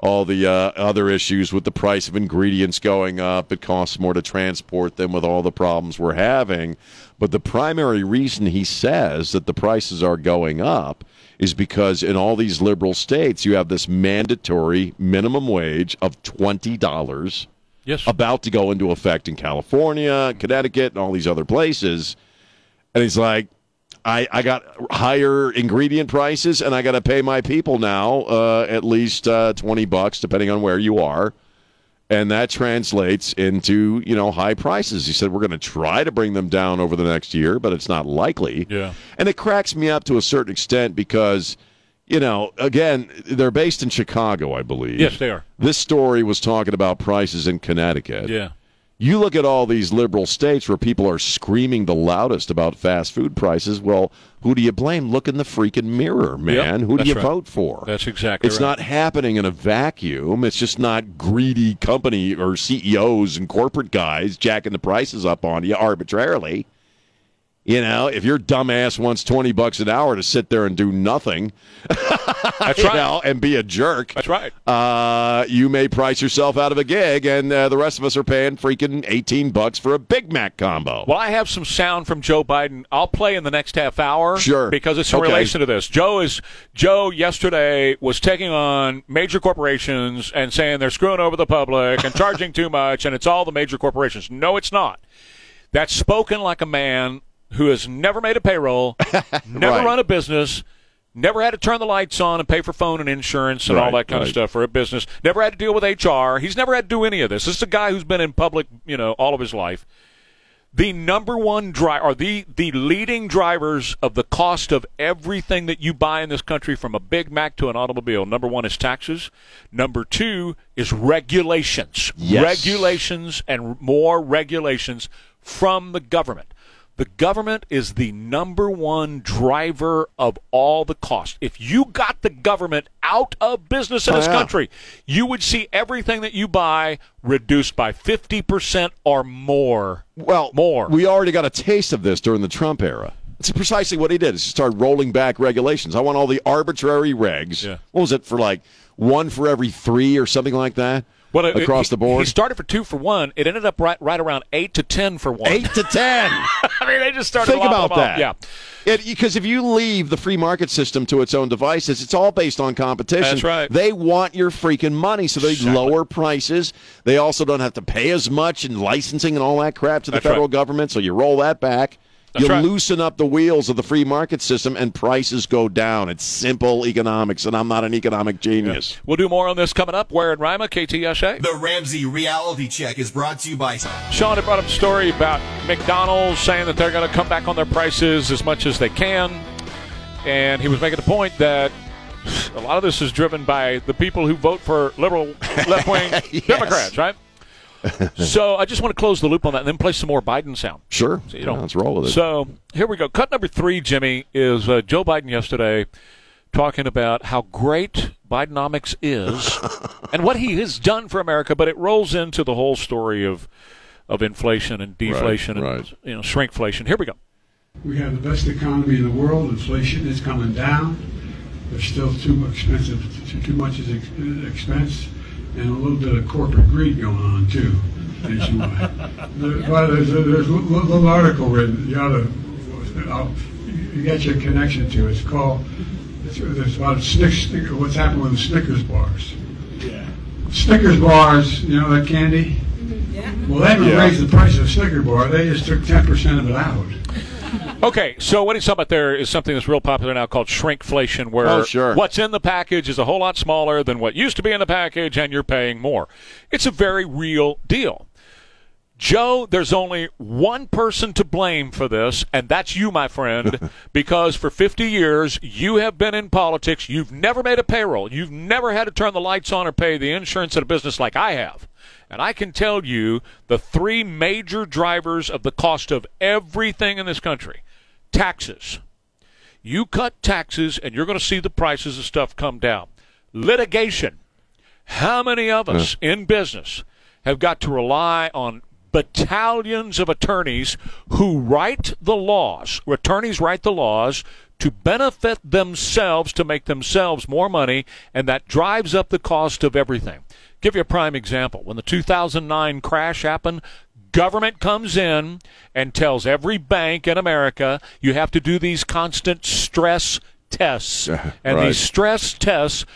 all the uh, other issues with the price of ingredients going up. It costs more to transport them with all the problems we're having. But the primary reason he says that the prices are going up is because in all these liberal states, you have this mandatory minimum wage of $20 Yes. about to go into effect in California, Connecticut, and all these other places. And he's like, I, I got higher ingredient prices, and I got to pay my people now uh, at least uh, twenty bucks, depending on where you are, and that translates into you know high prices. He said we're going to try to bring them down over the next year, but it's not likely. Yeah. and it cracks me up to a certain extent because you know again they're based in Chicago, I believe. Yes, they are. This story was talking about prices in Connecticut. Yeah. You look at all these liberal states where people are screaming the loudest about fast food prices. Well, who do you blame? Look in the freaking mirror, man. Yep, who do you right. vote for? That's exactly It's right. not happening in a vacuum. It's just not greedy company or CEOs and corporate guys jacking the prices up on you arbitrarily. You know, if your dumbass wants 20 bucks an hour to sit there and do nothing, That's you right. know, and be a jerk, That's right. uh, you may price yourself out of a gig, and uh, the rest of us are paying freaking 18 bucks for a Big Mac combo. Well, I have some sound from Joe Biden. I'll play in the next half hour. Sure. Because it's in Okay. relation to this. Joe is Joe yesterday was taking on major corporations and saying they're screwing over the public and charging too much and it's all the major corporations. No, it's not. That's spoken like a man who has never made a payroll, never Right. run a business, never had to turn the lights on and pay for phone and insurance and all that kind right. of stuff for a business. Never had to deal with HR. He's never had to do any of this. This is a guy who's been in public, you know, all of his life the number one driver or the the leading drivers of the cost of everything that you buy in this country from a Big Mac to an automobile. Number one is taxes. Number two is regulations. Yes. Regulations and more regulations from the government. The government is the number one driver of all the cost. If you got the government out of business in Oh, this yeah. country, you would see everything that you buy reduced by 50% or more. Well, More. We already got a taste of this during the Trump era. It's precisely what he did. Is he started rolling back regulations. I want all the arbitrary regs. Yeah. What was it for? Like one for every three or something like that. Well, it- across he- the board. He started for two for one. It ended up right right around eight to ten for one. Eight to ten. I mean, they just started. Think about that. off. Yeah. Because if you leave the free market system to its own devices, it's all based on competition. That's right. They want your freaking money, so they lower prices. They also don't have to pay as much in licensing and all that crap to the That's federal right. government, so you roll that back. That's you right. loosen up the wheels of the free market system, and prices go down. It's simple economics, and I'm not an economic genius. We'll do more on this coming up. Ware and Rima, KTSA. The Ramsey Reality Check is brought to you by Sean had brought up a story about McDonald's saying that they're going to come back on their prices as much as they can. And he was making the point that a lot of this is driven by the people who vote for liberal, left wing Yes. Democrats, right? so I just want to close the loop on that and then play some more Biden sound. Sure. So, you know, Yeah, let's roll with it. So here we go. Cut number three, Jimmy, is uh, Joe Biden yesterday talking about how great Bidenomics is and what he has done for America, but it rolls into the whole story of of inflation and deflation and right. you know shrinkflation. Here we go. We have the best economy in the world. Inflation is coming down. There's still too expensive, too, too much is ex- expense, and a little bit of corporate greed going on too. nationwide. There- well, there's a, there's a little, little article written. You ought to, I'll, you get your connection to. It's called. It's, it's about Snick, Snick, what's happened with the Snickers bars. Yeah. Snickers bars, you know that candy. Mm-hmm. Yeah. Well, they haven't Yeah. raised the price of Snicker bar. They just took ten percent of it out. Okay, so what he's talking about there is something that's real popular now called shrinkflation, where Oh, sure. what's in the package is a whole lot smaller than what used to be in the package, and you're paying more. It's a very real deal. Joe, there's only one person to blame for this, and that's you, my friend, because for 50 years you have been in politics. You've never made a payroll. You've never had to turn the lights on or pay the insurance in a business like I have. And I can tell you the three major drivers of the cost of everything in this country taxes. You cut taxes, and you're going to see the prices of stuff come down. Litigation. How many of us in business have got to rely on battalions of attorneys who write the laws? Attorneys write the laws to benefit themselves, to make themselves more money, and that drives up the cost of everything. Give you a prime example. When the 2009 crash happened, government comes in and tells every bank in America you have to do these constant stress tests. And right. these stress tests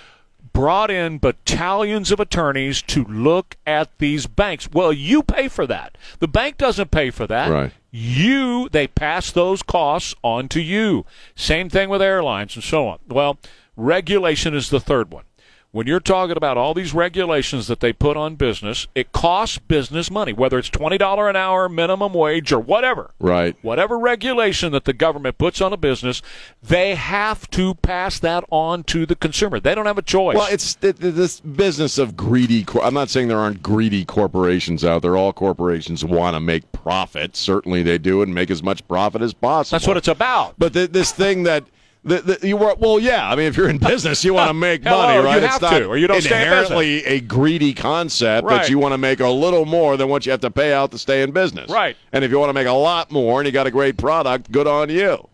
brought in battalions of attorneys to look at these banks. Well, you pay for that. The bank doesn't pay for that. Right. You, they pass those costs on to you. Same thing with airlines and so on. Well, regulation is the third one. When you're talking about all these regulations that they put on business, it costs business money, whether it's $20 an hour minimum wage or whatever Right. whatever regulation that the government puts on a business, they have to pass that on to the consumer. They don't have a choice. Well, it's th- th- this business of greedy. Cor- I'm not saying there aren't greedy corporations out there. All corporations want to make profit. Certainly, they do, and make as much profit as possible. That's what it's about. But th- this thing that. The, the, you were, well, yeah. I mean, if you're in business, you want to make Hello, money, you right? have it's not to, or you don't stay in inherently a greedy concept Right. that you want to make a little more than what you have to pay out to stay in business. Right. And if you want to make a lot more and you got a great product, good on you.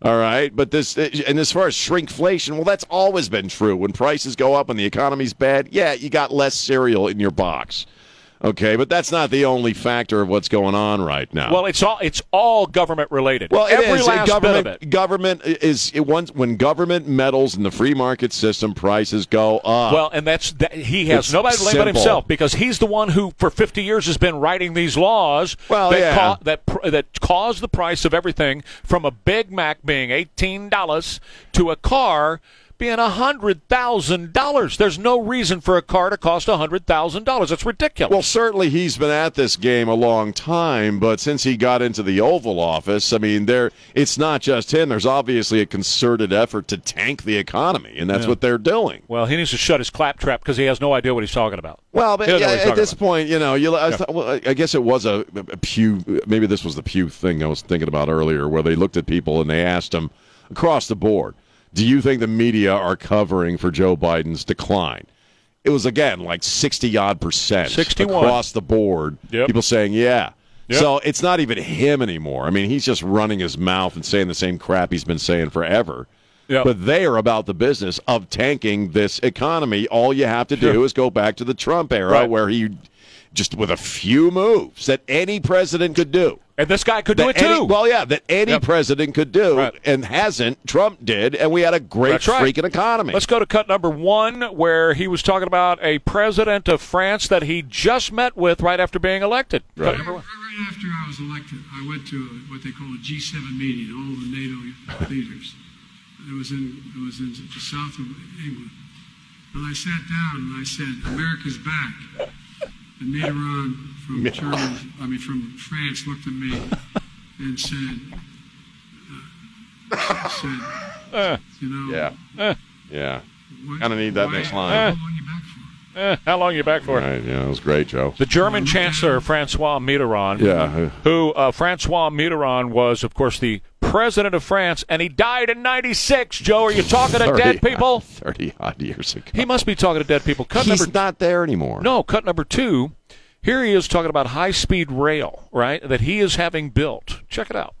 All right, but this uh, and as far as shrinkflation, well, that's always been true. When prices go up and the economy's bad, yeah, you got less cereal in your box. Okay, but that's not the only factor of what's going on right now. well, it's all it's all government related. Well, it every is. last government, bit of it. Government is it once when government meddles in the free market system, prices go up. Well, and that's that, he has It's nobody to blame but himself because he's the one who, for 50 years, has been writing these laws Well, that yeah. ca- that pr- that cause the price of everything from a Big Mac being eighteen dollars to a car being a hundred thousand dollars. There's no reason for a car to cost a hundred thousand dollars. It's ridiculous. Well, certainly he's been at this game a long time, but since he got into the Oval Office, I mean, there it's not just him. There's obviously a concerted effort to tank the economy, and that's Yeah. what they're doing. Well, he needs to shut his claptrap because he has no idea what he's talking about. Well, but He doesn't know yeah, at this about. point, you know, you, I, Yeah. thought, well, I guess it was a, a Pew. Maybe this was the Pew thing I was thinking about earlier, where they looked at people and they asked them across the board, "Do you think the media are covering for Joe Biden's decline?" It was again like sixty odd percent 61. across the board. Yep. People saying, "Yeah." Yep. So it's not even him anymore. I mean, he's just running his mouth and saying the same crap he's been saying forever. Yep. But they are about the business of tanking this economy. All you have to do Sure. is go back to the Trump era Right. where he just with a few moves that any president could do. And this guy could do That it any- too. well, yeah, that any Yep. president could do Right. and hasn't. Trump did, and we had a great That's right. freaking economy. Let's go to cut number one, where he was talking about a president of France that he just met with right after being elected. Cut Right. number one. Right after I was elected, I went to a, what they call a G7 meeting, all the NATO leaders. It was in it was in the south of England, and I sat down and I said, "America's back." And Mitterrand from Germany, I mean from France, looked at me and said, uh, said, Uh, "You know, yeah, uh, yeah. Kind of need that why- next How line. long you back for?" Eh, how long are you back for? Right, yeah, it was great, Joe. The German Chancellor Francois Mitterrand, Yeah. who uh, Francois Mitterrand was, of course, the president of France, and he died in '96. Joe, are you talking to dead people? Thirty odd years ago. He must be talking to dead people. Cut He's number not there anymore. no, cut number two. Here he is talking about high speed rail, right? That he is having built. Check it out.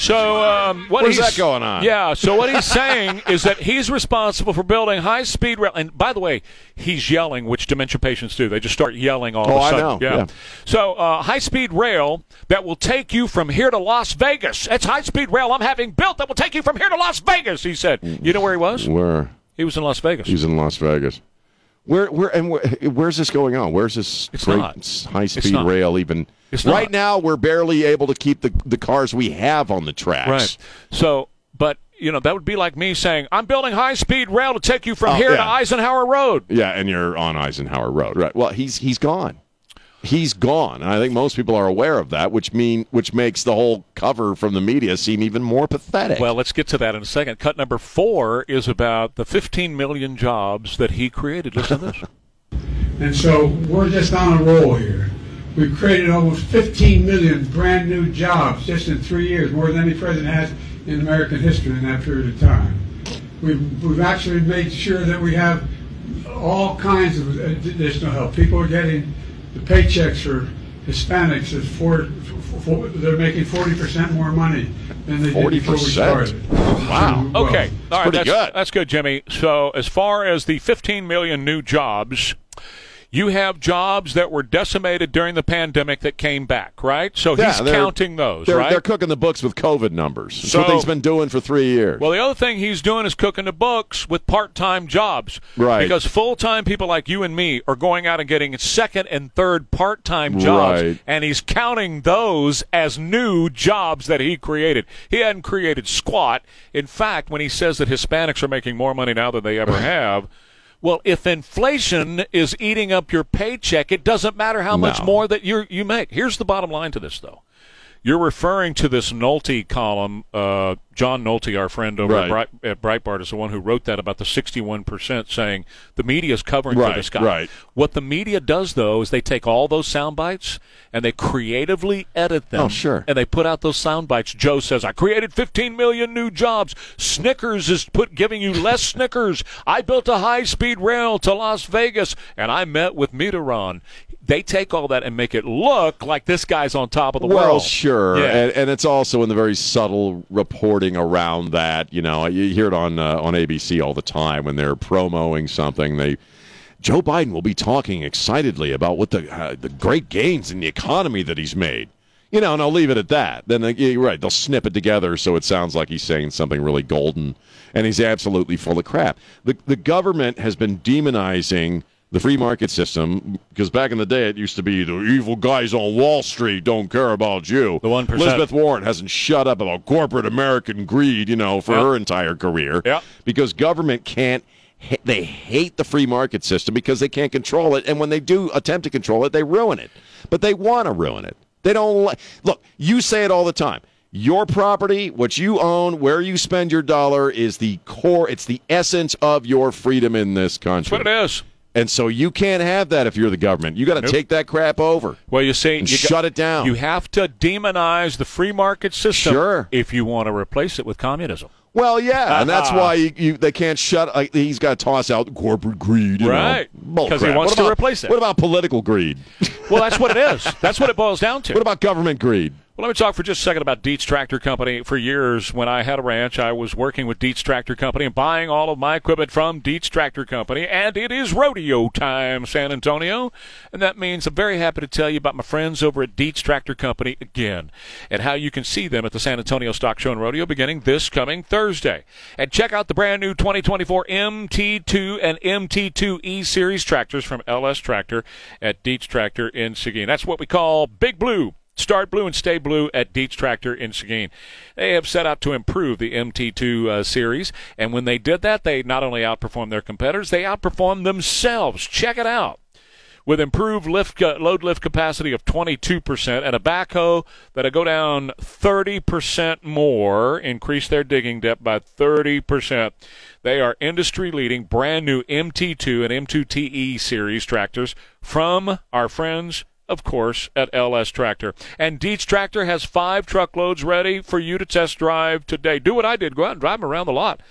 So um, what Where's that going on? Yeah. So what he's saying is that he's responsible for building high speed rail. And by the way, he's yelling, which dementia patients do. They just start yelling all Oh, of a sudden. I know. Yeah. Yeah. So uh, high speed rail that will take you from here to Las Vegas. It's high speed rail I'm having built that will take you from here to Las Vegas. He said. You know where he was? Where? He was in Las Vegas. He's in Las Vegas. Where, where, and where, where's this going on? Where's this It's great not. high It's speed not. rail even? It's right not. now, we're barely able to keep the the cars we have on the tracks. Right. So, but you know that would be like me saying I'm building high speed rail to take you from Oh, here to. Eisenhower Road. Yeah, and you're on Eisenhower Road, right? Well, he's he's gone. He's gone. And I think most people are aware of that, which mean which makes the whole cover from the media seem even more pathetic. Well, let's get to that in a second. Cut number four is about the 15 million jobs that he created. Listen to this. And so we're just on a roll here. We've created almost 15 million brand new jobs just in three years, more than any president has in American history in that period of time. We've, we've actually made sure that we have all kinds of additional help. People are getting the paychecks for Hispanics is four, four they're making 40% more money than they did before we 40%? started. Wow. Well, Okay. All right. pretty that's good. That's good, Jimmy. So, as far as the 15 million new jobs, you have jobs that were decimated during the pandemic that came back, right? So Yeah, he's counting those, they're, right? they're cooking the books with COVID numbers. That's what So- he's been doing for three years. Well, the other thing he's doing is cooking the books with part-time jobs. Right. Because full-time people like you and me are going out and getting second and third part-time jobs, Right. and he's counting those as new jobs that he created. He hadn't created squat. In fact, when he says that Hispanics are making more money now than they ever have. Well, if inflation is eating up your paycheck, it doesn't matter how much more that you you make. Here's the bottom line to this, though. You're referring to this Nolte column. Uh, John Nolte, our friend over at, Bright, at Breitbart, is the one who wrote that about the 61% saying the media is covering for this guy. right. What the media does, though, is they take all those sound bites and they creatively edit them. Oh, sure. And they put out those sound bites. Joe says, I created 15 million new jobs. Snickers is put giving you less Snickers. I built a high speed rail to Las Vegas and I met with Mitterrand. They take all that and make it look like this guy's on top of the well, world. sure, Yeah. and, and it's also in the very subtle reporting around that. You know, you hear it on uh, on ABC all the time when they're promoting something. They Joe Biden will be talking excitedly about what the uh, the great gains in the economy that he's made. You know, and I'll leave it at that. Then uh, you're right; they'll snip it together so it sounds like he's saying something really golden, and he's absolutely full of crap. The the government has been demonizing the free market system because back in the day it used to be the evil guys on Wall Street don't care about you. The 1%. Elizabeth Warren hasn't shut up about corporate American greed, you know, for Yep. her entire career. Yep. Because government can't. They hate the free market system because they can't control it, and when they do attempt to control it, they ruin it. But they want to ruin it. They don't like. Look, you say it all the time. Your property, what you own, where you spend your dollar is the core. It's the essence of your freedom in this country. That's what it is. And so you can't have that if you're the government. You got to Nope. take that crap over. Well, you see, And you shut it down. You have to demonize the free market system Sure. if you want to replace it with communism. Well, yeah, and that's uh-uh. why you, you, they can't shut. Like, he's got to toss out corporate greed, you. Right. Because he wants What to about- replace it. What about political greed? Well, that's what it is. That's what it boils down to. what about government greed? Well, let me talk for just a second about Dietz Tractor Company. For years, when I had a ranch, I was working with Dietz Tractor Company and buying all of my equipment from Dietz Tractor Company. And it is rodeo time, San Antonio. And that means I'm very happy to tell you about my friends over at Dietz Tractor Company again and how you can see them at the San Antonio Stock Show and Rodeo beginning this coming Thursday. And check out the brand new 2024 MT2 and MT2 E Series tractors from LS Tractor at Dietz Tractor in Seguin. That's what we call Big Blue. Start blue and stay blue at Dietz Tractor in Seguin. They have set out to improve the MT2 uh, series, and when they did that, they not only outperformed their competitors, they outperformed themselves. Check it out. with improved lift uh, load lift capacity of 22% and a backhoe that'll go down 30% more, increase their digging depth by 30%. They are industry leading brand new MT2 and M2TE E series tractors from our friends of course, at LS Tractor. And Dietz Tractor has five truckloads ready for you to test drive today. Do what I did. Go out and drive them around the lot.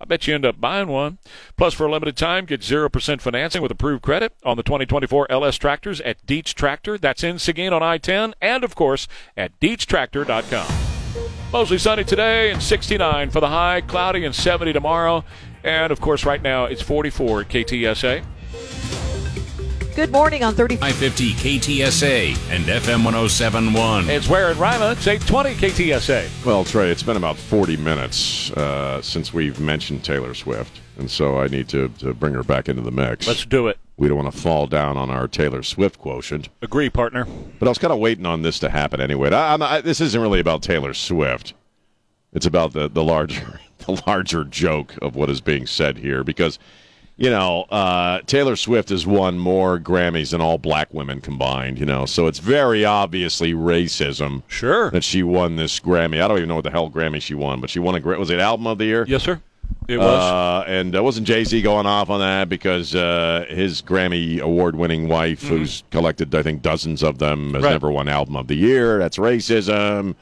I bet you end up buying one. Plus, for a limited time, get 0% financing with approved credit on the 2024 LS tractors at Dietz Tractor. That's in Seguin on I 10 and, of course, at DietzTractor.com. Mostly sunny today and 69 for the high, cloudy and 70 tomorrow. And, of course, right now it's 44 at KTSA. Good morning on 3550 KTSA and FM 1071. It's Ware and Rima, it's 820 KTSA. Well, Trey, it's been about 40 minutes uh, since we've mentioned Taylor Swift, and so I need to, to bring her back into the mix. Let's do it. We don't want to fall down on our Taylor Swift quotient. Agree, partner. But I was kind of waiting on this to happen anyway. I, I'm- I, this isn't really about Taylor Swift. It's about the, the larger the larger joke of what is being said here because you know uh, Taylor Swift has won more Grammys than all black women combined. You know, so it's very obviously racism. Sure. that she won this Grammy. I don't even know what the hell Grammy she won, but she won a was it album of the year? Yes, sir. It was. Uh, and uh, wasn't Jay Z going off on that because uh, his Grammy award winning wife, who's collected, I think, dozens of them, has Mm-hmm. Right. never won Album of the Year. That's racism.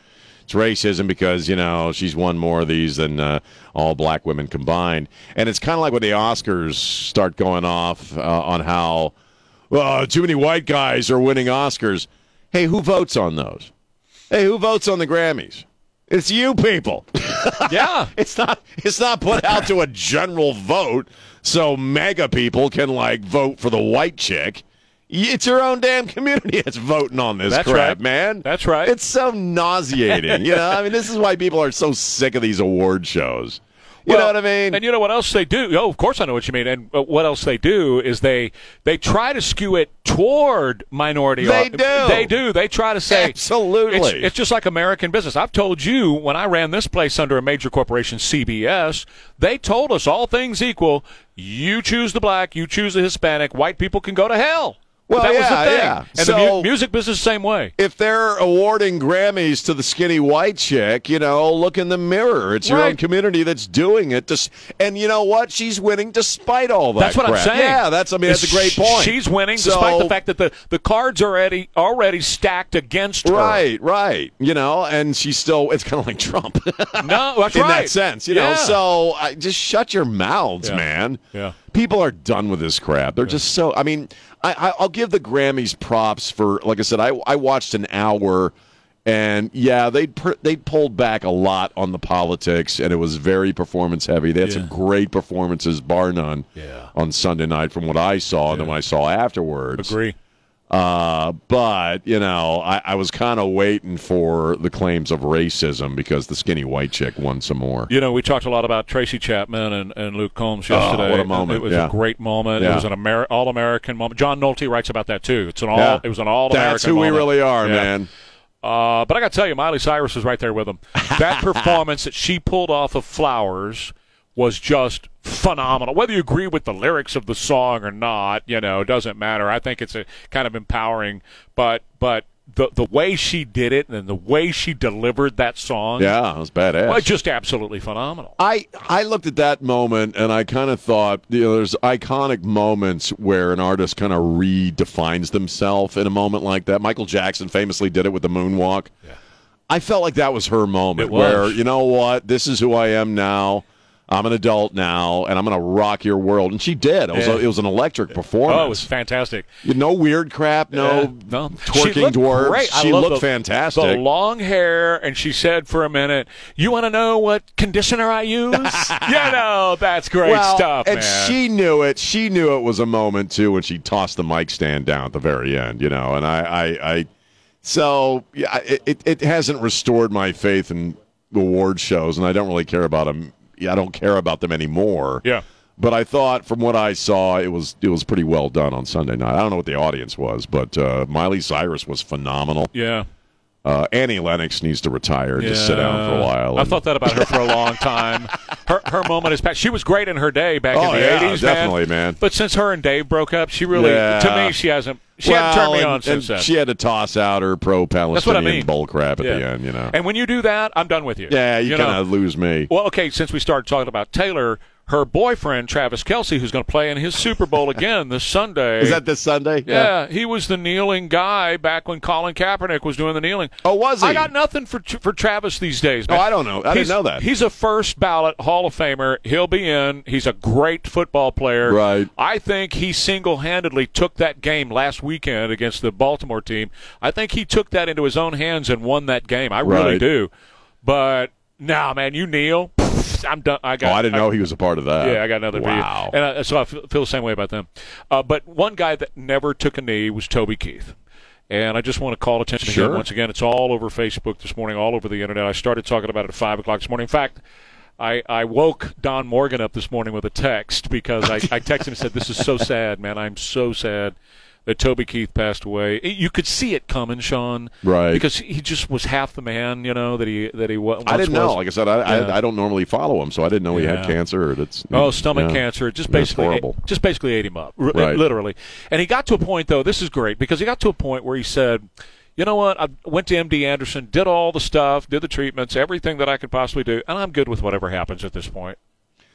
It's racism because, you know, she's won more of these than uh, all black women combined. And it's kind of like when the Oscars start going off uh, on how uh, too many white guys are winning Oscars. Hey, who votes on those? Hey, who votes on the Grammys? It's you people. yeah. It's not it's not put out to a general vote so mega people can like vote for the white chick. It's your own damn community that's voting on this That's crap, right. man. That's right. It's so nauseating. you know, I mean, this is why people are so sick of these award shows. You know what I mean? And you know what else they do? Oh, of course I know what you mean. And uh, what else they do is they they try to skew it toward minority. They do. They do. They try to say Absolutely. It's, it's just like American business. I've told you when I ran this place under a major corporation, CBS. They told us all things equal. You choose the black. You choose the Hispanic. White people can go to hell. Well, that was yeah, the thing. yeah. And So- the mu- music business the same way. if they're awarding Grammys to the skinny white chick, you know, look in the mirror. It's your own community that's doing it. And you know what? She's winning despite all that. That's what I'm saying. Yeah, that's. I mean, that's a great point. She's winning So- despite the fact that the, the cards are already already stacked against her. Right, right. You know, and she's still. It's kind of like Trump. No, that's in right. that sense, you know. So I, just shut your mouths, Yeah. man. Yeah. People are done with this crap. They're just so. I mean, I, I, I'll give the Grammys props for. Like I said, I, I watched an hour, and yeah, they they pulled back a lot on the politics, and it was very performance heavy. They had some great performances, bar none. Yeah. On Sunday night, from what I saw, and then what I saw afterwards. Agree. Uh, but you know, I, I was kind of waiting for the claims of racism because the skinny white chick won some more. You know, we talked a lot about Tracy Chapman and, and Luke Combs Oh, yesterday. what a moment. It was Yeah. a great moment. It was an Amer- all-American moment. John Nolte writes about that too. It's an all. Yeah. It was an all-American. Moment. That's who moment. we really are, Yeah. man. Uh, but I got to tell you, Miley Cyrus was right there with him. That performance that she pulled off of Flowers was just phenomenal. Whether you agree with the lyrics of the song or not, you know, it doesn't matter. I think it's a kind of empowering, but but the the way she did it and the way she delivered that song, Yeah, it was badass. was just absolutely phenomenal. I I looked at that moment and I kind of thought, you know, there's iconic moments where an artist kind of redefines themselves in a moment like that. Michael Jackson famously did it with the moonwalk. Yeah. I felt like that was her moment was. where, you know what, this is who I am now. I'm an adult now, and I'm going to rock your world. And she did. It was, Yeah. a, it was an electric performance. Oh, it was fantastic. no weird crap, no, Uh, no twerking she looked dwarves. Great. I She looked the, fantastic. The long hair, and she said for a minute, "You want to know what conditioner I use?" you know, that's great well, stuff, and man. she knew it. She knew it was a moment too when she tossed the mic stand down at the very end. You know, and I, I, I so yeah, it, it, it hasn't restored my faith in award shows, and I don't really care about them. Yeah, I don't care about them anymore. Yeah. But I thought, from what I saw, it was it was pretty well done on Sunday night. I don't know what the audience was, but uh, Miley Cyrus was phenomenal. yeah. Uh, Annie Lennox needs to retire and just sit down for a while. I and- thought that about her for a long time. her her moment is past. She was great in her day back Oh, in the yeah, 80s, definitely, man. But since her and Dave broke up, she really, Yeah. to me, she hasn't. She well, hasn't turned me and- on since then. She had to toss out her pro That's what I Palestinian mean. bull crap at Yeah. the end, you know. And when you do that, I'm done with you. yeah, you, know? kind of lose me. Well, okay, since we started talking about Taylor, her boyfriend Travis Kelce, who's going to play in his Super Bowl again this Sunday. Is that this Sunday? Yeah, he was the kneeling guy back when Colin Kaepernick was doing the kneeling. Oh, was he? I got nothing for for Travis these days. Oh. I don't know. I didn't know that. He's a first ballot Hall of Famer. He'll be in. He's a great football player. Right. I think he single handedly took that game last weekend against the Baltimore team. I think he took that into his own hands and won that game. I really Right. do. But nah, man, you kneel. I'm done. I got. Oh. I didn't know he was a part of that. Yeah, I got another wow. you. And uh, so I feel, the same way about them. Uh, but one guy that never took a knee was Toby Keith. And I just want to call attention to Sure. him once again. It's all over Facebook this morning, all over the internet. I started talking about it at 5 o'clock this morning. In fact, I, I woke Don Morgan up this morning with a text because I, I texted him and said, This is so sad, man. I'm so sad that Toby Keith passed away. You could see it coming, Sean. Right. Because he just was half the man, you know, that he that he wa- once I didn't know. was. Like I said, I, Yeah. I, I don't normally follow him, so I didn't know he Yeah. had cancer. Or that's Oh, stomach yeah. cancer. It Just That's basically, horrible. just basically ate him up, r- Right. literally. And he got to a point, though. This is great because he got to a point where he said, "You know what? I went to MD Anderson, did all the stuff, did the treatments, everything that I could possibly do, and I'm good with whatever happens at this point.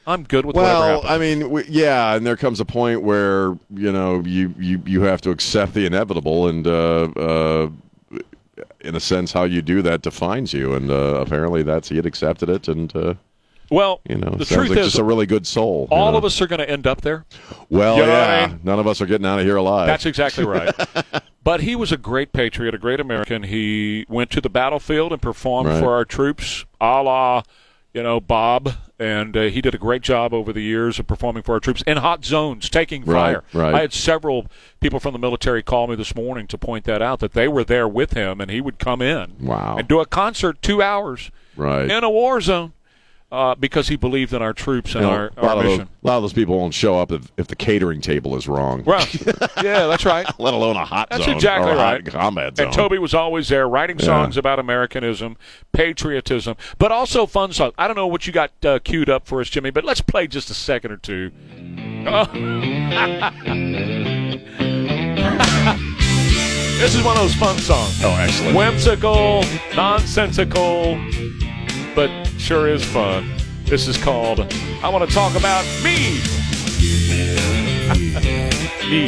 I'm good with whatever Well, happens." I mean, w- yeah, and there comes a point where you know you you, you have to accept the inevitable, and uh, uh, in a sense, how you do that defines you. And uh, apparently, that's he had accepted it, and uh, well, you know, the truth like is, just a really good soul. you all know? of us are going to end up there. Well, You know what I yeah, mean? none of us are getting out of here alive. That's exactly right. but he was a great patriot, a great American. He went to the battlefield and performed Right. for our troops, a la, you know, Bob. And uh, he did a great job over the years of performing for our troops in hot zones, taking Right, fire. right. I had several people from the military call me this morning to point that out, that they were there with him, and he would come in Wow. and do a concert two hours right. in a war zone uh, because he believed in our troops and You know, our, a, lot our of those, mission. a lot of those people won't show up if, if the catering table is wrong. Well, yeah, that's right. Let alone a hot That's zone exactly or a hot right. combat zone. And Toby was always there writing Yeah. songs about Americanism, patriotism, but also fun songs. I don't know what you got uh, queued up for us, Jimmy, but let's play just a second or two. Oh. this is one of those fun songs. Oh, excellent. Whimsical, nonsensical, but sure is fun. This is called I Want to Talk About Me. me.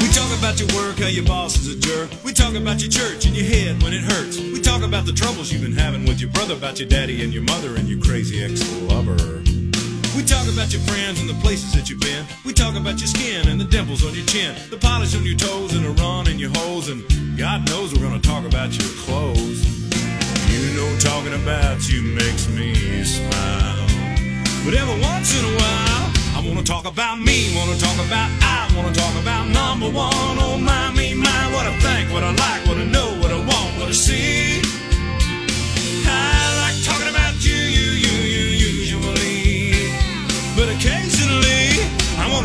We talk about your work, how your boss is a jerk. We talk about your church and your head when it hurts. We talk about the troubles you've been having with your brother, about your daddy and your mother and your crazy ex-lover. We talk about your friends and the places that you've been. We talk about your skin and the dimples on your chin, the polish on your toes and the run in your holes. And God knows we're gonna talk about your clothes. You know, talking about you makes me smile. But every once in a while, I wanna talk about me, wanna talk about I, wanna talk about number one. Oh my, me, my, what I think, what I like, what I know, what I want, what I see.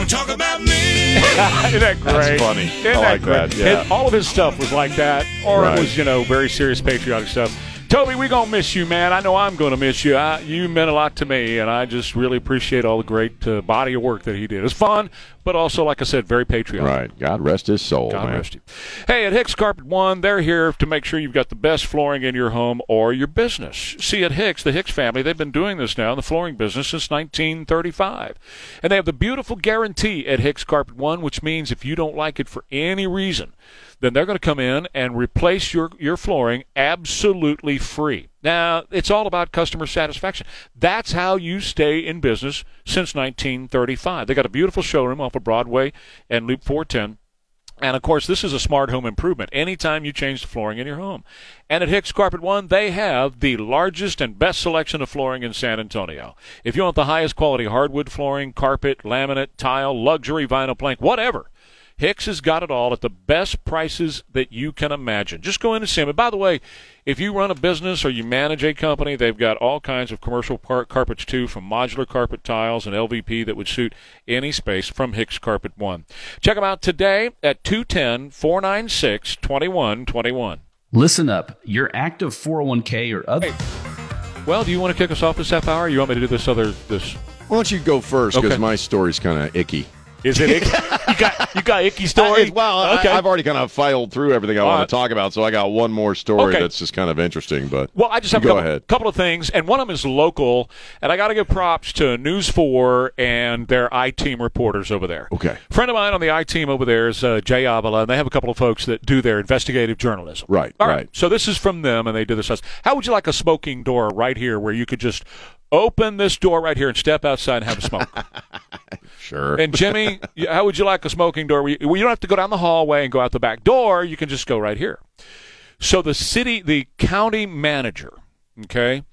Talk about me. Isn't that great? That's funny. Isn't I like great? that, yeah. His- all of his stuff was like that, or Right. it was, you know, very serious patriotic stuff. Toby, we gonna miss you, man. I know I'm gonna miss you. I, you meant a lot to me, and I just really appreciate all the great uh, body of work that he did. It was fun, but also, like I said, very patriotic. Right. God rest his soul, God man. rest you. Hey, at Hicks Carpet One, they're here to make sure you've got the best flooring in your home or your business. See, at Hicks, the Hicks family, they've been doing this now in the flooring business since 1935. And they have the beautiful guarantee at Hicks Carpet One, which means if you don't like it for any reason, then they're going to come in and replace your, your flooring absolutely free. Now, it's all about customer satisfaction. That's how you stay in business since 1935. They got a beautiful showroom off of Broadway and Loop 410. And of course, this is a smart home improvement. Anytime you change the flooring in your home. And at Hicks Carpet One, they have the largest and best selection of flooring in San Antonio. If you want the highest quality hardwood flooring, carpet, laminate, tile, luxury vinyl plank, whatever, Hicks has got it all at the best prices that you can imagine. Just go in and see them. And by the way, if you run a business or you manage a company, they've got all kinds of commercial par- carpets too, from modular carpet tiles and LVP that would suit any space from Hicks Carpet One. Check them out today at 210 496 2121. Listen up. Your active 401k or other. Well, do you want to kick us off this half hour? Or you want me to do this other this? Why don't you go first? Because Okay. my story's kind of icky. Is it icky? you got you got icky story? Uh, well, okay. I, have already kind of filed through everything I want right. to talk about, so I got one more story Okay. that's just kind of interesting. But Well, I just have a couple, ahead. couple of things, and one of them is local, and I got to give props to News 4 and their I team reporters over there. Okay. A friend of mine on the I team over there is uh, Jaie Avila, and they have a couple of folks that do their investigative journalism. Right, All right. So this is from them, and they do this. How would you like a smoking door right here where you could just open this door right here and step outside and have a smoke? Sure. And Jimmy, how would you like a smoking door? You, well, you don't have to go down the hallway and go out the back door. You can just go right here. So the city, the county manager, okay,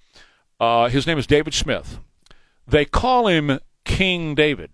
uh, his name is David Smith. They call him King David.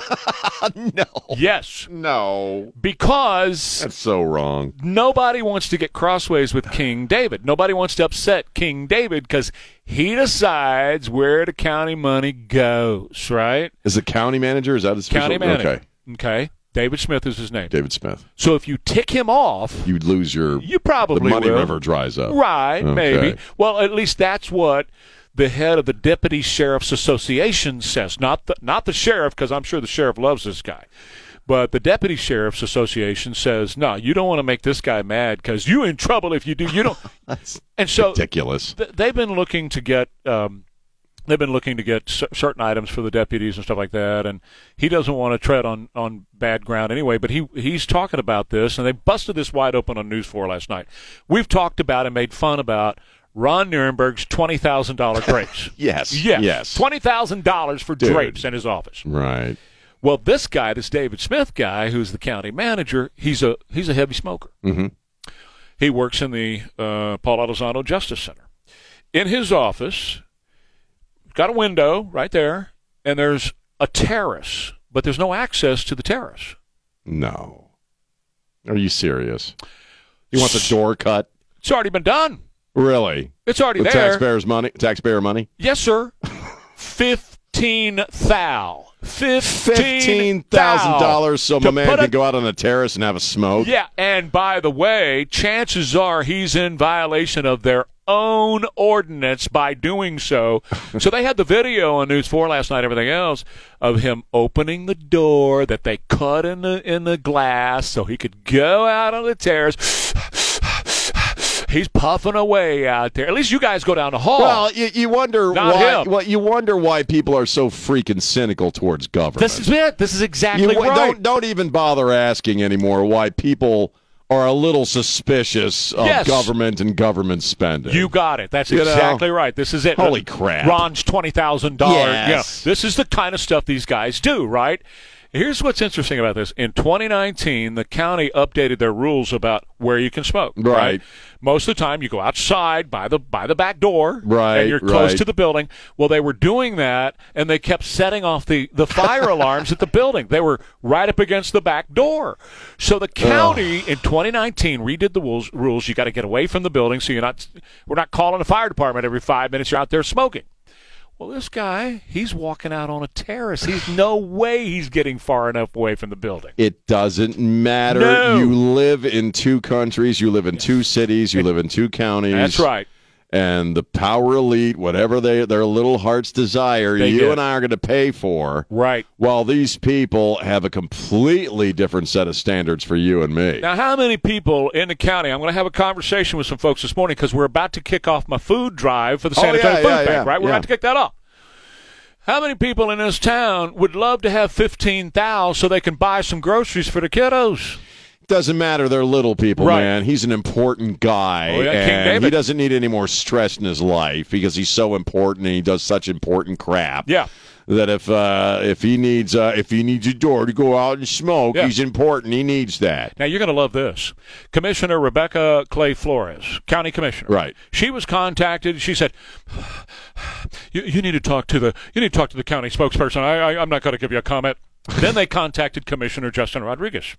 no. Yes, No. because That's so wrong. nobody wants to get crossways with King David. Nobody wants to upset King David because he decides where the county money goes. Right? Is the county manager? Is that his County official- manager. Okay. Okay. David Smith is his name. David Smith. So if you tick him off, You'd lose your. You probably the money will. river dries up. Right, Okay. maybe. Well, at least that's what the head of the Deputy Sheriff's Association says. Not the not the sheriff, because I'm sure the sheriff loves this guy. But the Deputy Sheriff's Association says, no, you don't want to make this guy mad because you in trouble if you do. You don't. and so Ridiculous. th- they've been looking to get. Um, They've been looking to get certain items for the deputies and stuff like that, and he doesn't want to tread on, on bad ground anyway. But he he's talking about this, and they busted this wide open on News Four last night. We've talked about and made fun about Ron Nirenberg's twenty thousand dollar drapes. Yes. yes, Yes. twenty thousand dollars for Dude. drapes in his office. Right. Well, this guy, this David Smith guy, who's the county manager, he's a he's a heavy smoker. Mm-hmm. He works in the uh, Paul Elizondo Justice Center. In his office, got a window right there, and there's a terrace, but there's no access to the terrace. No. Are you serious? You want the door cut? It's already been done. Really? It's already With there. taxpayers' money? Taxpayer money? Yes, sir. Fifteen thou. Fifteen thousand dollars, so my man can a- go out on the terrace and have a smoke. Yeah, and by the way, chances are he's in violation of their own ordinance by doing so. so they had the video on News 4 last night, everything else, of him opening the door that they cut in the in the glass so he could go out on the terrace. He's puffing away out there. At least you guys go down the hall. Well, you, you wonder Not why. him. Well, you wonder why people are so freaking cynical towards government. this is it. This is exactly you right. don't don't even bother asking anymore why people are a little suspicious of Yes. government and government spending. You got it. That's You know? exactly right. This is it. Holy crap. Ron's twenty thousand dollars. Yes. this is the kind of stuff these guys do, right? Here's what's interesting about this. In 2019, the county updated their rules about where you can smoke. Right. Most of the time, you go outside by the by the back door. Right, And you're close right. to the building. Well, they were doing that, and they kept setting off the the fire alarms at the building. They were right up against the back door. So the county in 2019 redid the rules. Rules. You got to get away from the building, so you're not. We're not calling the fire department every five minutes. You're out there smoking. Well, this guy, he's walking out on a terrace. He's no way he's getting far enough away from the building. It doesn't matter. No. You live in two countries. You live in two cities. You live in two counties. That's right. And the power elite, whatever they their little hearts desire, They you get. and I are going to pay for. Right. While these people have a completely different set of standards for you and me. Now, how many people in the county? I'm going to have a conversation with some folks this morning because we're about to kick off my food drive for the Oh, San Antonio yeah, Food yeah, Bank, yeah, right? We're about to kick that off. How many people in this town would love to have 15,000 so they can buy some groceries for the kiddos? Doesn't matter. They're little people, Right. man. He's an important guy, Oh, yeah, and he doesn't need any more stress in his life because he's so important and he does such important crap. Yeah. That if uh, if he needs uh, if he needs a door to go out and smoke, Yeah. he's important. He needs that. Now you're going to love this. Commissioner Rebecca Clay Flores, County Commissioner. Right. She was contacted. She said, "You, you need to talk to the you need to talk to the county spokesperson. I, I I'm not going to give you a comment." then they contacted Commissioner Justin Rodriguez.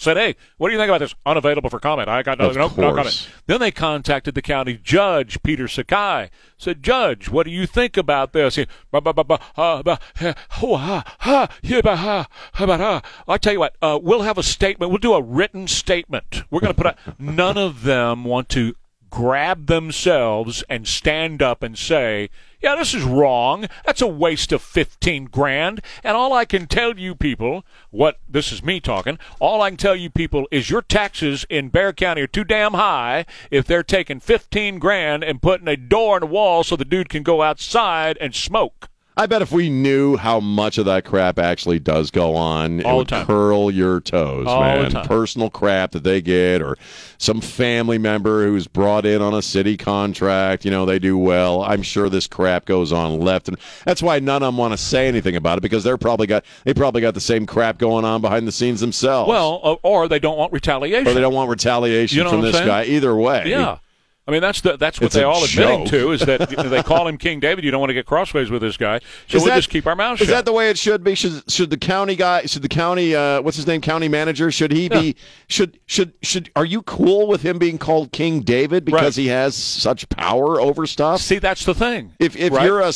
Said, "Hey, what do you think about this?" Unavailable for comment. I got no, no, no comment. Then they contacted the county judge, Peter Sakai. Said, "Judge, what do you think about this?" He, "Ba, ba, ba, ba, uh, ba, ha, ho, ha, ha, yeah, ba, ha, ha, ba, ha." I tell you what, uh, we'll have a statement. We'll do a written statement. We're going to put out. None of them want to grab themselves and stand up and say, yeah, this is wrong. That's a waste of 15 grand. And all I can tell you people, what, this is me talking, all I can tell you people is your taxes in Bexar County are too damn high if they're taking 15 grand and putting a door in a wall so the dude can go outside and smoke. I bet if we knew how much of that crap actually does go on, it All the would time. curl your toes, All man. Personal crap that they get, or some family member who's brought in on a city contract. You know, they do well. I'm sure this crap goes on left, and that's why none of them want to say anything about it because they're probably got they probably got the same crap going on behind the scenes themselves. Well, uh, or they don't want retaliation. or they don't want retaliation You know from this saying? guy. Either way, Yeah. I mean that's the, that's what It's they all admitting to is that they call him King David. You don't want to get crossways with this guy, so Is we'll that- just keep our mouths shut? Is that the way it should be? Should should the county guy? Should the county? Uh, what's his name? County manager? Should he be? Should should should? Are you cool with him being called King David because Right. he has such power over stuff? See, that's the thing. If if Right? you're a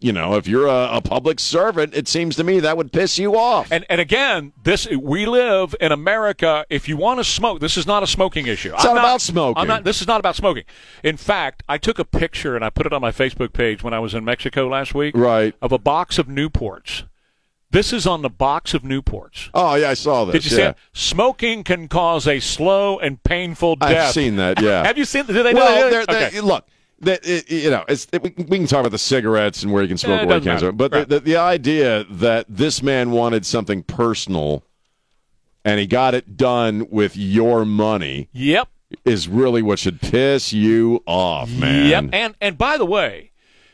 you know if you're a, a public servant, it seems to me that would piss you off. And and again, this we live in America. If you want to smoke, this is not a smoking issue. It's not about smoking. I'm not. This is not about smoking. In fact, I took a picture and I put it on my Facebook page when I was in Mexico last week. Right. Of a box of Newports. This is on the box of Newports. Oh yeah, I saw this. Did you see yeah. it? Smoking can cause a slow and painful death. I've seen that. Yeah. Have you seen? Do they know well, that? they're- they- look. That it, you know, it's, we, we can talk about the cigarettes and where you can smoke it and where you can't smoke, but Right. the, the, the idea that this man wanted something personal and he got it done with your money Yep. Is really what should piss you off, man. Yep. And and by the way,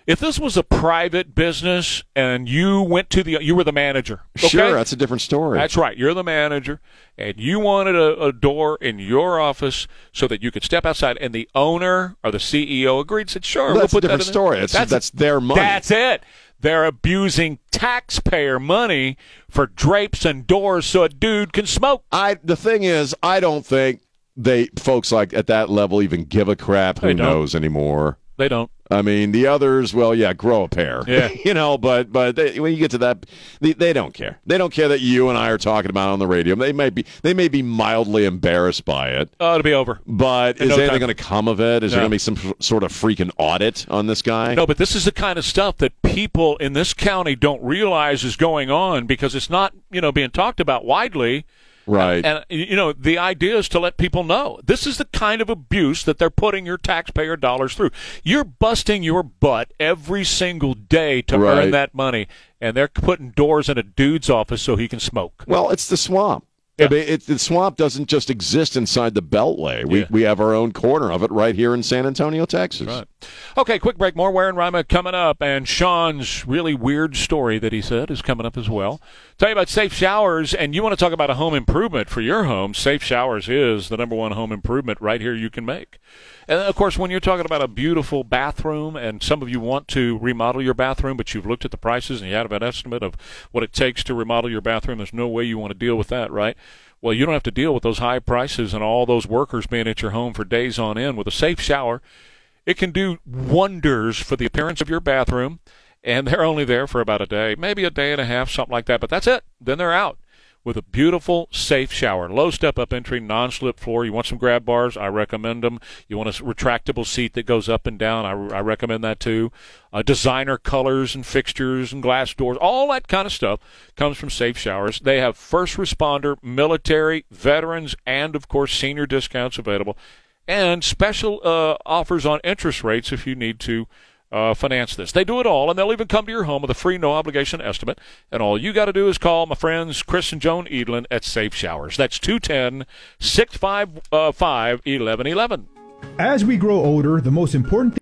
if this was a private business and you went to the you were the manager. Okay? Sure, that's a different story. That's right. You're the manager, and you wanted a, a door in your office so that you could step outside, and the owner or the CEO agreed. Said, "Sure, Well, we'll that's a put that different in there." story. That's- that's their money. That's it. They're abusing taxpayer money for drapes and doors so a dude can smoke. I the thing is, I don't think they folks like at that level even give a crap. Who knows anymore? They don't. I mean, the others, well, yeah, grow a pair. Yeah. you know, but but they, when you get to that, they, they don't care. They don't care that you and I are talking about it on the radio. They may be they may be mildly embarrassed by it. Oh, it'll be over. But In is no anything going to come of it? Is there going to be some f- sort of freaking audit on this guy? No, but this is the kind of stuff that people in this county don't realize is going on because it's not, you know, being talked about widely. Right. And you know, the idea is to let people know this is the kind of abuse that they're putting your taxpayer dollars through. You're busting your butt every single day to Right. earn that money, and they're putting doors in a dude's office so he can smoke. Well, it's the swamp. I mean, it, the swamp doesn't just exist inside the Beltway. We Yeah. we have our own corner of it right here in San Antonio, Texas. Right. Okay, quick break. More Ware and Rima coming up, and Sean's really weird story that he said is coming up as well. Tell you about Safe Showers, and you want to talk about a home improvement for your home. Safe Showers is the number one home improvement right here you can make. And of course, when you're talking about a beautiful bathroom, and some of you want to remodel your bathroom, but you've looked at the prices and you have an estimate of what it takes to remodel your bathroom, there's no way you want to deal with that, right? Well, you don't have to deal with those high prices and all those workers being at your home for days on end with a safe shower. It can do wonders for the appearance of your bathroom, and they're only there for about a day, maybe a day and a half, something like that. But that's it. Then they're out with a beautiful, safe shower. Low step up entry, non slip floor. You want some grab bars? I recommend them. You want a retractable seat that goes up and down? I, I recommend that too. Uh, designer colors and fixtures and glass doors, all that kind of stuff comes from Safe Showers. They have first responder, military, veterans, and of course senior discounts available, and special uh, offers on interest rates if you need to uh, finance this. They do it all, and they'll even come to your home with a free, no obligation estimate. And all you got to do is call my friends Chris and Joan Edlin at Safe Showers. That's 210 655 1111. As we grow older, the most important